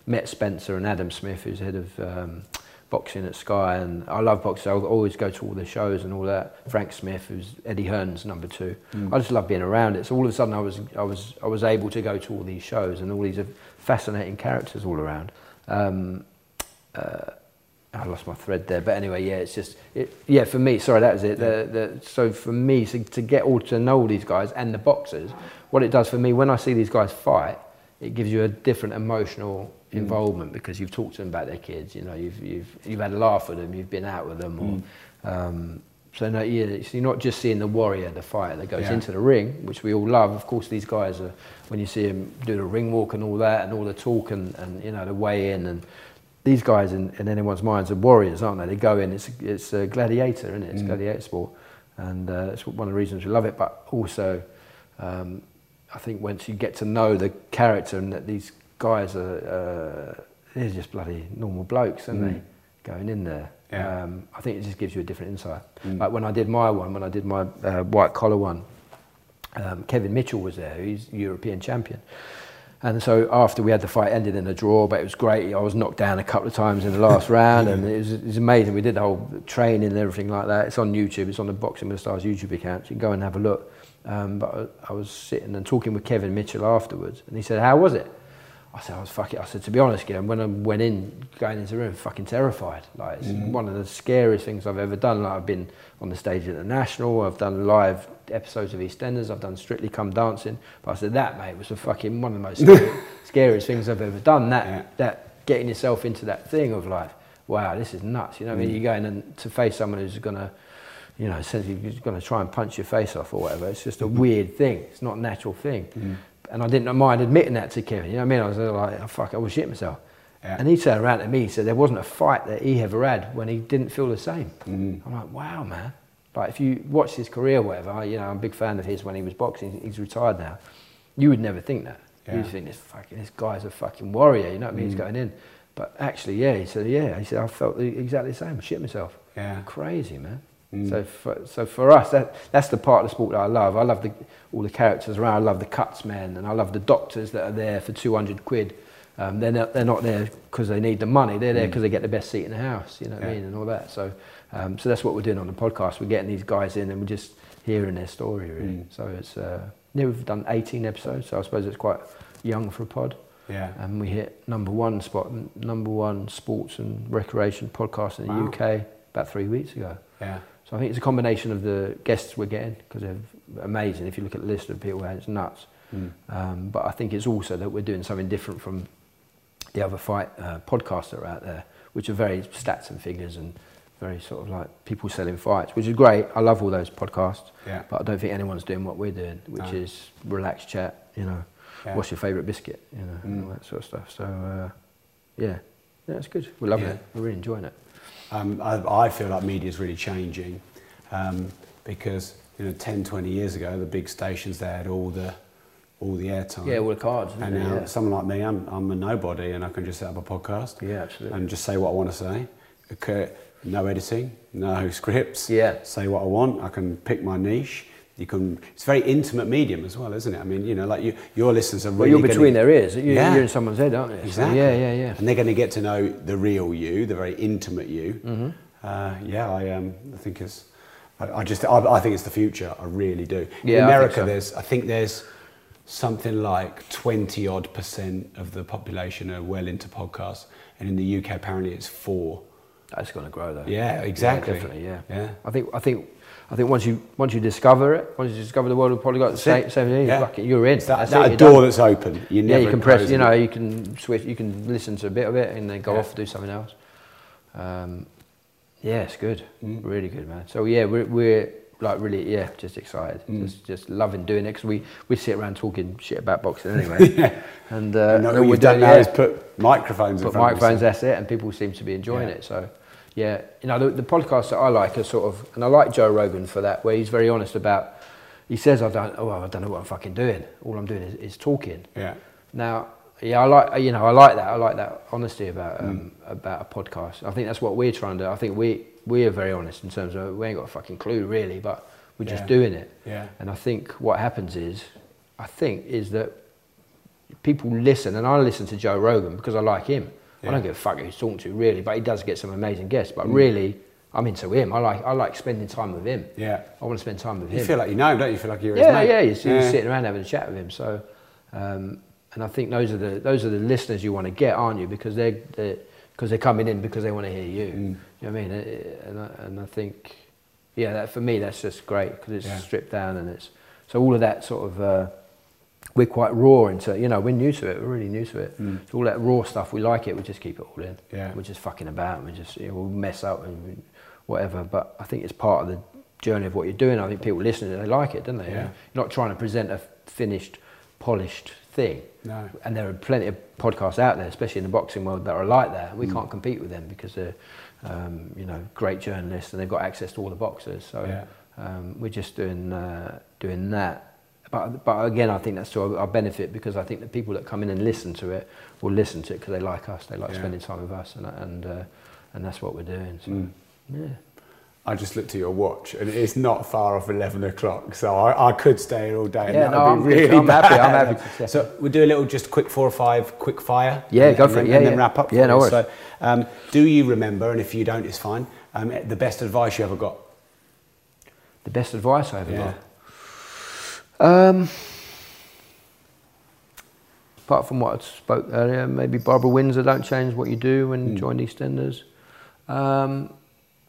met Spencer and Adam Smith, who's head of um, boxing at Sky, and I love boxing. I'll always go to all the shows and all that. Frank Smith, who's Eddie Hearn's number two. Mm. I just love being around it. So all of a sudden, I was I was I was able to go to all these shows and all these fascinating characters all around. Um, uh, I lost my thread there, but anyway, yeah, it's just it, yeah for me. Sorry, that was it. The, the, so for me, so to get all to know all these guys and the boxers, what it does for me when I see these guys fight, it gives you a different emotional. Involvement because you've talked to them about their kids. You know, you've you've you've had a laugh with them, you've been out with them, Mm. or um, so no, you're not just seeing the warrior, the fighter that goes Yeah. into the ring, which we all love. Of course, these guys are when you see them do the ring walk and all that, and all the talk and, and you know the way in and these guys in, in anyone's minds are warriors, aren't they? They go in, it's, it's a gladiator, isn't it? It's Mm. gladiator sport. And uh, it's one of the reasons we love it. But also, um, I think once you get to know the character and that these guys are, uh, they're just bloody normal blokes, aren't Mm. they? Going in there. Yeah. Um, I think it just gives you a different insight. Mm. Like when I did my one, when I did my uh, white collar one, um, Kevin Mitchell was there, he's European champion. And so after we had the fight ended in a draw, but it was great. I was knocked down a couple of times in the last round, and it was, it was amazing. We did the whole training and everything like that. It's on YouTube. It's on the Boxing with the Stars YouTube account. So you can go and have a look. Um, but I, I was sitting and talking with Kevin Mitchell afterwards, and he said, "How was it?" I said, I was fucking, I said, to be honest, Guillaume, when I went in, going into the room, fucking terrified. Like, it's Mhm. one of the scariest things I've ever done. Like, I've been on the stage at the National, I've done live episodes of EastEnders, I've done Strictly Come Dancing. But I said, that, mate, was the fucking, one of the most scary, scariest things I've ever done. That, Yeah. that, getting yourself into that thing of like, wow, this is nuts. You know what I mean? Mm. You're going and to face someone who's going to, you know, essentially going to try and punch your face off or whatever. It's just a weird thing. It's not a natural thing. Mm. And I didn't mind admitting that to Kevin. You know what I mean? I was like, oh, fuck, I was shit myself. Yeah. And he turned around to me, he said there wasn't a fight that he ever had when he didn't feel the same. Mm. I'm like, wow, man. Like, if you watch his career or whatever, you know, I'm a big fan of his when he was boxing. He's retired now. You would never think that. Yeah. You'd think this fucking, this guy's a fucking warrior, you know what I mean? He's Mm. going in. But actually, yeah, he said, yeah. He said, I felt exactly the same. I shit myself. Yeah. Crazy, man. Mm. So, for, so for us, that, that's the part of the sport that I love. I love the, all the characters around. I love the cuts men, and I love the doctors that are there for 200 quid. Um, they're, not, they're not there because they need the money. They're there Mm. because they get the best seat in the house, you know what I mean, and all that. So, um, so that's what we're doing on the podcast. We're getting these guys in and we're just hearing their story, really. Mm. So it's, uh, yeah, we've done 18 episodes, so I suppose it's quite young for a pod. Yeah. And we hit number one spot, number one sports and recreation podcast in the Wow. UK about three weeks ago. Yeah. So I think it's a combination of the guests we're getting because they're amazing. If you look at the list of people, it's nuts. Mm. Um, but I think it's also that we're doing something different from the other fight uh, podcasts that are out there, which are very stats and figures and very sort of like people selling fights, which is great. I love all those podcasts. Yeah. But I don't think anyone's doing what we're doing, which No. is relaxed chat. You know, Yeah. what's your favourite biscuit? You know, and Mm. all that sort of stuff. So uh, yeah, yeah, it's good. We're loving Yeah. it. We're really enjoying it. Um, I, I feel like media is really changing um, because you know 10, 20 years ago the big stations they had all the all the airtime. Yeah, all the cards, And now Yeah. someone like me, I'm, I'm a nobody, and I can just set up a podcast. Yeah, absolutely. And just say what I want to say. Okay, No editing, no scripts. Yeah. Say what I want. I can pick my niche. You can. It's a very intimate medium as well, isn't it? I mean, you know, like you, your listeners are really. Well, you're between their ears. You're, Yeah. you're in someone's head, aren't you? So, Exactly. yeah, yeah, yeah. And they're going to get to know the real you, the very intimate you. Mhm. Uh, yeah, I, um, I think it's. I, I just. I, I think it's the future. I really do. Yeah, I In America, so. there's. I think there's something like 20 odd percent of the population are well into podcasts, and in the UK apparently it's four. That's going to grow though. Yeah, exactly. definitely. Yeah. Yeah. I think. I think. I think once you once you discover it, once you discover the world of That's same, same thing. Yeah. Fuck it, you're in. It's that- That's that it, you're door done. that's open. You yeah, you can press. You know, you can switch. You can listen to a bit of it and then go Yeah. off do something else. Um, yeah, it's good. Mm. Really good, man. So yeah, we're, we're like really yeah, just excited. Mm. Just just loving doing it because we we sit around talking shit about boxing anyway. Yeah. And uh, And all you've done now yeah, is put microphones in put microphones. That's it, and people seem to be enjoying Yeah. it. So, yeah, you know, the, the podcasts that I like are sort of, and I like Joe Rogan for that, where he's very honest about. He says, "I don't, oh, I don't know what I'm fucking doing. All I'm doing is, is talking." Yeah. Now, yeah, I like, you know, I like that. I like that honesty about Mm. um, about a podcast. I think that's what we're trying to. do. I think we we are very honest in terms of we ain't got a fucking clue really, but we're just doing it. Yeah. And I think what happens is, I think is that people listen, and I listen to Joe Rogan because I like him. Yeah. I don't give a fuck who he's talking to really, but he does get some amazing guests. But Mm. really, I'm into him. I like I like spending time with him. Yeah. I want to spend time with You him. You feel like you know him, don't you? You feel like you're his Yeah, mate. yeah, you're, you're sitting around having a chat with him. So, um, and I think those are the those are the listeners you want to get, aren't you? Because they're they're because they're coming in because they want to hear you. Mm. You know what I mean? And I, and I think, yeah, that for me that's just great because it's Yeah. stripped down and it's so all of that sort of. Uh, we're quite raw into, you know, we're new to it. We're really new to it. Mm. So all that raw stuff, we like it. We just keep it all in. Yeah. We're just fucking about. We just, you know, we'll mess up and whatever. But I think it's part of the journey of what you're doing. I think people listening, they like it, don't they? Yeah. You're not trying to present a finished, polished thing. No. And there are plenty of podcasts out there, especially in the boxing world, that are like that. We Mm. can't compete with them because they're, um, you know, great journalists and they've got access to all the boxers. So Yeah. um, we're just doing uh, doing that. But, but again, I think that's to our, benefit because I think the people that come in and listen to it will listen to it because they like us. They like Yeah. spending time with us, and and uh, and that's what we're doing. So, Mm. yeah. I just looked at your watch and it's not far off 11 o'clock, so I, I could stay here all day. and Yeah, that no, would I'm be really I'm happy, I'm happy. So we'll do a little, just quick four or five, quick fire. Yeah, and, go and for it. Yeah, and then wrap up. Yeah, no worries. So, um, do you remember, and if you don't, it's fine, um, the best advice you ever got? The best advice I ever Yeah. got. Um, apart from what I spoke earlier, maybe Barbara Windsor, don't change what you do when Hmm. you join EastEnders. Um,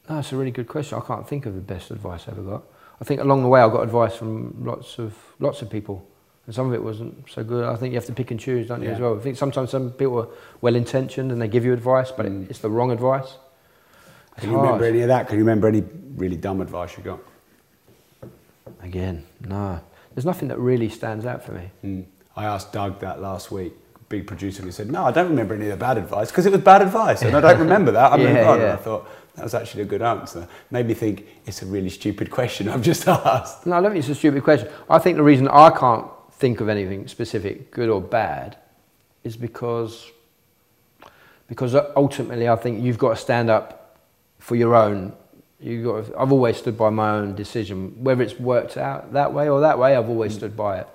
that's a really good question. I can't think of the best advice I ever got. I think along the way I got advice from lots of lots of people, and some of it wasn't so good. I think you have to pick and choose, don't you, as well? I think sometimes some people are well intentioned and they give you advice, but Mm. it's the wrong advice. It's Can you remember any of that? Can you remember any really dumb advice you got? Again, no. There's nothing that really stands out for me. Mm. I asked Doug that last week, big producer, and he said, No, I don't remember any of the bad advice because it was bad advice, and I don't remember that. I moved Yeah, and yeah. I thought that was actually a good answer. Made me think it's a really stupid question I've just asked. No, I don't think it's a stupid question. I think the reason I can't think of anything specific, good or bad, is because because ultimately I think you've got to stand up for your own You got. I've always stood by my own decision, whether it's worked out that way or that way. I've always stood by it.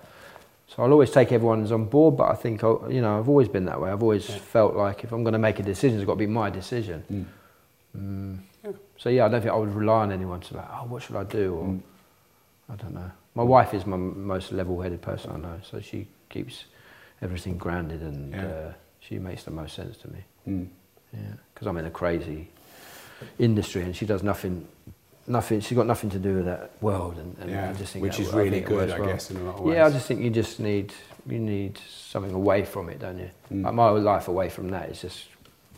So I'll always take everyone's on board, but I think I'll- you know I've always been that way. I've always felt like if I'm going to make a decision, it's got to be my decision. Mm. So yeah, I don't think I would rely on anyone to like, oh, what should I do? Or I don't know. My wife is my most level-headed person I know, so she keeps everything grounded and Yeah. uh, she makes the most sense to me. Mm. Yeah, because I'm in a crazy industry and she does nothing, nothing. She's got nothing to do with that world, and, and Yeah, I just think which is really good, I well. guess, in a lot of ways. Yeah, I just think you just need you need something away from it, don't you? Mm. Like my life away from that is just,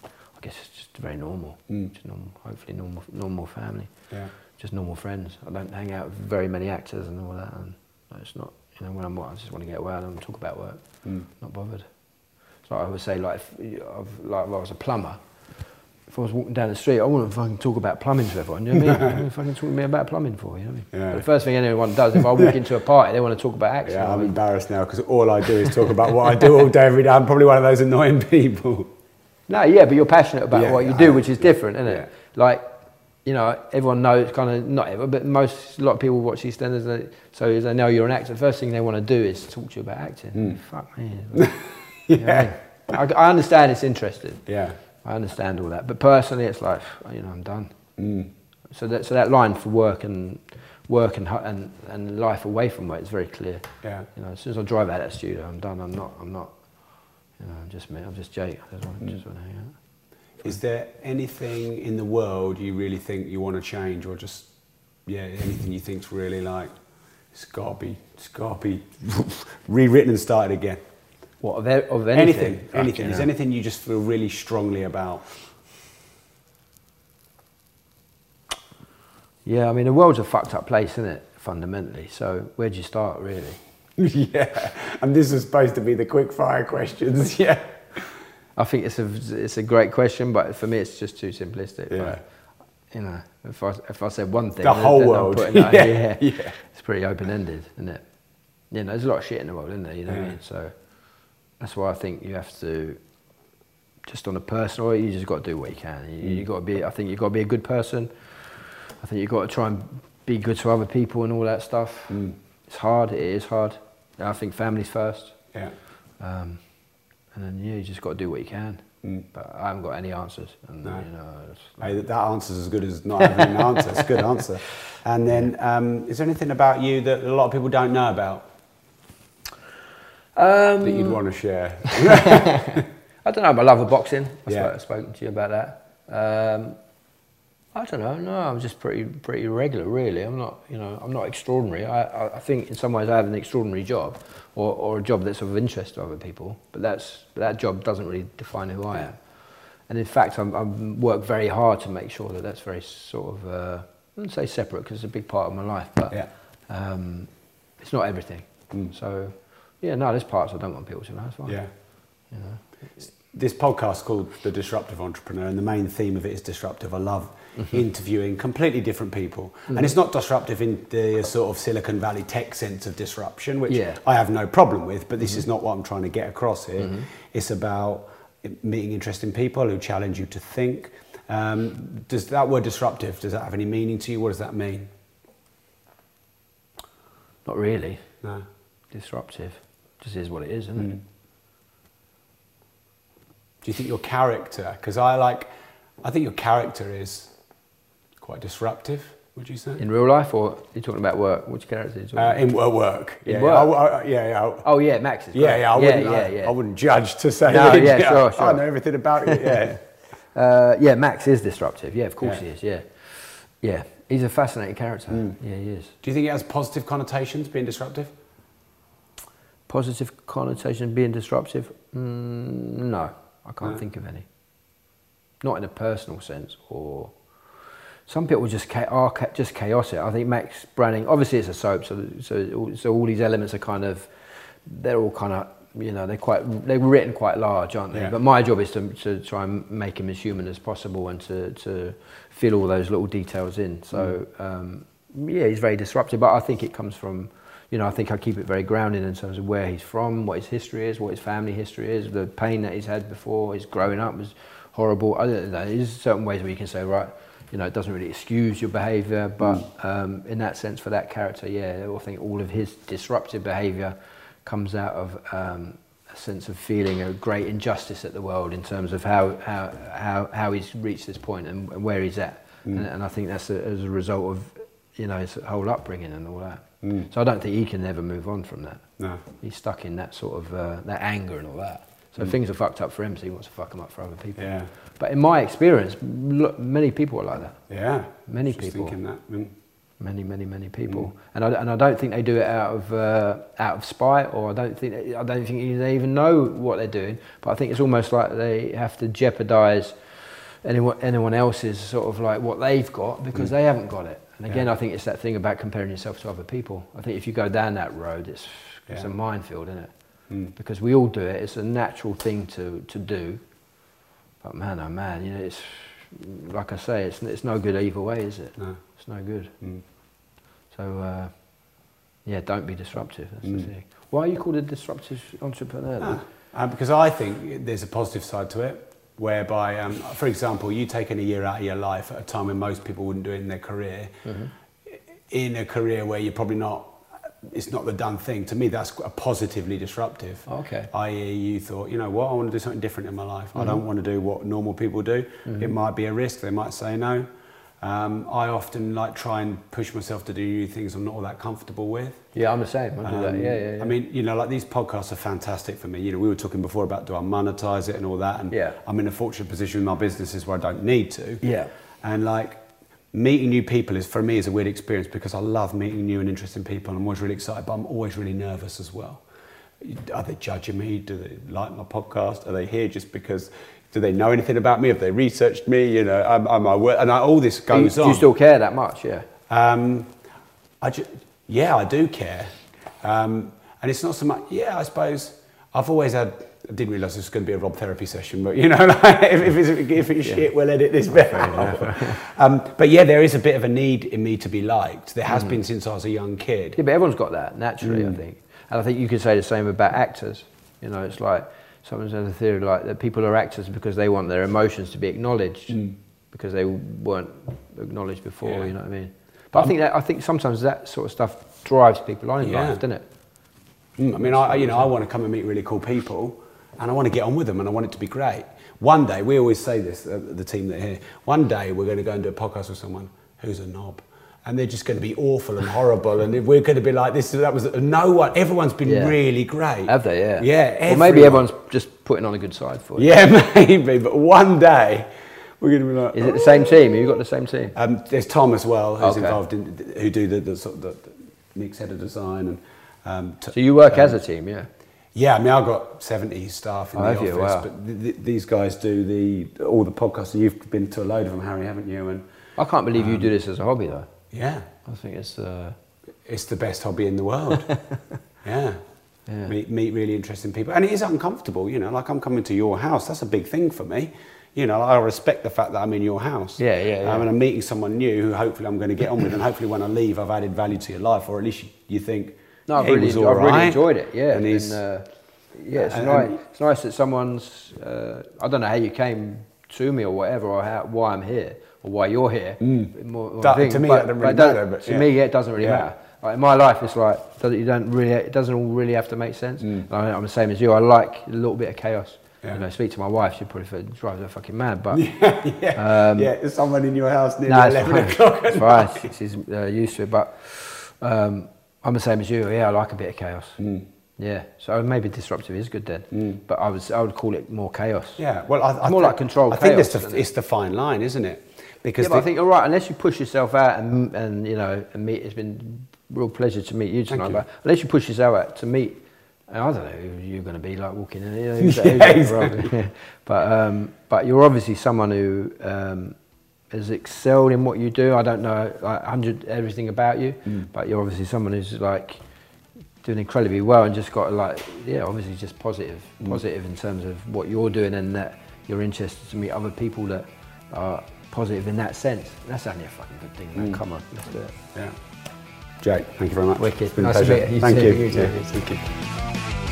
I guess it's just very normal. Mm. Just normal, hopefully normal, normal family. Yeah. Just normal friends. I don't hang out with very many actors and all that. And it's not. You know, when I'm, what I just want to get well and talk about work. Mm. Not bothered. So I would say, like, if, I've, like, if I was a plumber, if I was walking down the street, I wouldn't fucking talk about plumbing to everyone. You know what I mean? What fucking talking to me about plumbing for? You know what I mean? Yeah. But the first thing anyone does, if I walk into a party, they want to talk about acting. Yeah, I I'm embarrassed now because all I do is talk about what I do all day, every day. I'm probably one of those annoying people. No, yeah, but you're passionate about Yeah, what you do, am, which is yeah, different, isn't it? yeah. Like, you know, everyone knows, kind of, not ever, but most, a lot of people watch EastEnders, they- so they know you're an actor. The first thing they want to do is talk to you about acting. Mm. Fuck me. You know I mean? I, I understand it's interesting. Yeah. I understand all that, but personally, it's like, you know, I'm done. Mm. So that, so that line for work and work and, and and life away from work is very clear. Yeah. You know, as soon as I drive out of that studio, I'm done. I'm not. I'm not. You know, I'm just me. I'm just Jake. I just want, Mm. just want to hang out. Is there anything in the world you really think you want to change, or just yeah, anything you think's really like it's got to be, it's got to be rewritten and started again? What of, of Anything, anything? anything. Is Yeah. anything you just feel really strongly about? Yeah, I mean, the world's a fucked up place, isn't it? Fundamentally. So where do you start, really? yeah, and this is supposed to be the quick fire questions. Yeah. I think it's a it's a great question, but for me, it's just too simplistic. Yeah. Like, you know, if I if I said one thing, The whole world. Yeah, yeah, yeah. it's pretty open ended, isn't it? You know, there's a lot of shit in the world, isn't there? You know what I mean? So that's why I think you have to, just on a personal, you just got to do what you can. You, you Mm. got to be. I think you've got to be a good person. I think you've got to try and be good to other people and all that stuff. Mm. It's hard. It is hard. I think families first. Yeah. Um, and then yeah, you just got to do what you can. Mm. But I haven't got any answers. And No. you know, Hey, that that answer's as good as not having an answer. It's a good answer. And then, um, is there anything about you that a lot of people don't know about um, that you'd want to share? I don't know. My love of boxing. I've Yeah. spoken, spoken to you about that. Um, I don't know. No, I'm just pretty pretty regular, really. I'm not, you know, I'm not extraordinary. I, I, I think in some ways I have an extraordinary job, or, or a job that's of interest to other people. But that's that job doesn't really define who I am. And in fact, I'm, I'm work very hard to make sure that that's very sort of, uh, I wouldn't say separate because it's a big part of my life, but Yeah. um, it's not everything. Mm. So, yeah, no, there's parts I don't want people to know. It's fine. Yeah. You know. This podcast is called The Disruptive Entrepreneur, and the main theme of it is disruptive. I love Mm-hmm. interviewing completely different people. And it's not disruptive in the sort of Silicon Valley tech sense of disruption, which Yeah. I have no problem with, but this is not what I'm trying to get across here. Mm-hmm. It's about meeting interesting people who challenge you to think. Um, does that word disruptive, does that have any meaning to you? What does that mean? Not really. No. Disruptive. Just is what it is, isn't it? Mm. Do you think your character, because I like, I think your character is quite disruptive, would you say? In real life, or you're talking about work? Which character are you talking Uh, about? in wo- work. In yeah, work? I, I, yeah, yeah. I- Oh yeah, Max is. yeah, great. yeah, I yeah, wouldn't, yeah, I, yeah. I wouldn't judge to say. No, yeah, sure, sure. I know everything about it. Yeah, Uh, yeah, Max is disruptive. Yeah, of course Yeah. he is. Yeah, yeah. He's a fascinating character. Mm. Yeah, he is. Do you think it has positive connotations being disruptive? Positive connotation being disruptive? Mm, no, I can't No. think of any. Not in a personal sense, or some people just cha- are cha- just chaotic. I think Max Branning. Obviously, it's a soap, so so so all these elements are kind of they're all kind of you know they're quite they're written quite large, aren't they? Yeah. But my job is to to try and make him as human as possible and to to fill all those little details in. So um, yeah, he's very disruptive, but I think it comes from. You know, I think I keep it very grounded in terms of where he's from, what his history is, what his family history is, the pain that he's had before, his growing up was horrible. I don't know. There's certain ways where you can say, right, you know, it doesn't really excuse your behaviour, but um, in that sense, for that character, yeah, I think all of his disruptive behaviour comes out of um, a sense of feeling a great injustice at the world in terms of how how how, how he's reached this point and, and where he's at, Mm. and, and I think that's a, as a result of you know his whole upbringing and all that. Mm. So I don't think he can ever move on from that. No. He's stuck in that sort of uh, that anger and all that. So Mm. things are fucked up for him, so he wants to fuck them up for other people. Yeah. But in my experience, lo- many people are like that. Yeah. Many Just people. thinking that. Mm. Many, many, many people. And I, and I don't think they do it out of uh, out of spite, or I don't think I don't think they even know what they're doing. But I think it's almost like they have to jeopardise anyone anyone else's sort of like what they've got because Mm. they haven't got it. And again, Yeah. I think it's that thing about comparing yourself to other people. I think if you go down that road, it's it's Yeah. a minefield, isn't it? Mm. Because we all do it. It's a natural thing to to do. But man, oh man, you know, it's like I say, it's it's no good either way, is it? No. It's no good. Mm. So, uh, yeah, don't be disruptive. That's the Mm. thing. Why are you called a disruptive entrepreneur? Ah, uh, because I think there's a positive side to it, whereby, um, for example, you taking a year out of your life at a time when most people wouldn't do it in their career, Mhm. in a career where you're probably not, it's not the done thing. To me, that's a positively disruptive. Okay. I.e., you thought, you know what, I want to do something different in my life. I Mhm. don't want to do what normal people do. Mhm. It might be a risk. They might say no. Um, I often like try and push myself to do new things I'm not all that comfortable with. Yeah, I'm the same. I do that. Um, Yeah, yeah, yeah. I mean, you know, like these podcasts are fantastic for me. You know, we were talking before about do I monetize it and all that, and Yeah. I'm in a fortunate position with my businesses where I don't need to. Yeah. And like meeting new people is for me is a weird experience because I love meeting new and interesting people. and I'm always really excited, but I'm always really nervous as well. Are they judging me? Do they like my podcast? Are they here just because? Do they know anything about me? Have they researched me? You know, am, am I wor- and I, all this Do you, goes do you still care that much? Yeah. Um, I ju- yeah, I do care. Um, and it's not so much, yeah, I suppose I've always had, I didn't realise this was going to be a Rob therapy session, but you know, like, if, if it's, if it's shit, we'll edit this bit um, but yeah, there is a bit of a need in me to be liked. There has Mm. been since I was a young kid. Yeah, but everyone's got that naturally, I Mm. think. And I think you could say the same about actors. You know, it's like someone has a theory like that people are actors because they want their emotions to be acknowledged because they weren't acknowledged before. Mm. Yeah. You know what I mean? But I think that I think sometimes that sort of stuff drives people on in Yeah. life, doesn't it? Mm, I mean, I, you know, I want to come and meet really cool people, and I want to get on with them, and I want it to be great. One day, we always say this, uh, the team that are here. One day, we're going to go and do a podcast with someone who's a knob, and they're just going to be awful and horrible, and we're going to be like this. That was no one. Everyone's been Yeah. really great. Have they? Yeah. Yeah. Or maybe everyone's just putting on a good side for you. Yeah, maybe. But one day, we're going to be like. Is it the same team? Have you got the same team? Um, there's Tom as well, who's Okay. involved in who do the, the sort of the, the Nick's head of design and. Um, t- So you work um, as a team, yeah? Yeah, I mean, I've got 70 staff in Oh, the office, you? Wow. but th- th- these guys do the all the podcasts, and you've been to a load of them, Harry, haven't you? And I can't believe you um, do this as a hobby, though. Yeah, I think it's. Uh, it's the best hobby in the world. yeah. Yeah. Meet, meet really interesting people, and it is uncomfortable. You know, like I'm coming to your house. That's a big thing for me. You know, I respect the fact that I'm in your house. Yeah, yeah, yeah. Um, and I'm meeting someone new who hopefully I'm going to get on with, and hopefully when I leave, I've added value to your life, or at least you, you think. No, I've yeah, really, I've all really enjoyed it. Yeah, and been, uh, yeah, it's and- nice. It's nice that someone's. Uh, I don't know how you came to me or whatever, or how, why I'm here or why you're here. Mm. More- more That- thing, to me, but- that doesn't really it matter, but to yeah. me, yeah, it doesn't really Yeah. matter. Like in my life, it's like doesn't, you don't really. It doesn't all really have to make sense. Mm. I, I'm the same as you. I like a little bit of chaos. Yeah. You know, speak to my wife. she'd probably drives her fucking mad, but yeah, um, yeah, there's someone in your house near no, it's 11 fine. o'clock at It's night. She's uh, used to it, but um, I'm the same as you. Yeah, I like a bit of chaos. Mm. Yeah, so maybe disruptive is good then, but I was I would call it more chaos. Yeah, well, I, I more thi- like controlled I think that's the, it? it's the fine line, isn't it? Because yeah, I think you're right. Unless you push yourself out and and you know and meet, it's been real pleasure to meet you tonight. you. But unless you push yourself out to meet, I don't know who you're going to be like walking in. You know, who's that- who's Yeah, exactly. But um, but you're obviously someone who um, has excelled in what you do. I don't know like hundred everything about you, Mm. but you're obviously someone who's like doing incredibly well and just got like yeah obviously just positive Mm. positive in terms of what you're doing and that you're interested to meet other people that are positive in that sense that's only a fucking good thing man Mm. come on let's do it Yeah. Jake, thank you very much. Wicked. It's been a Nice to pleasure. meet you. Thank you. You too. Yeah, thank you.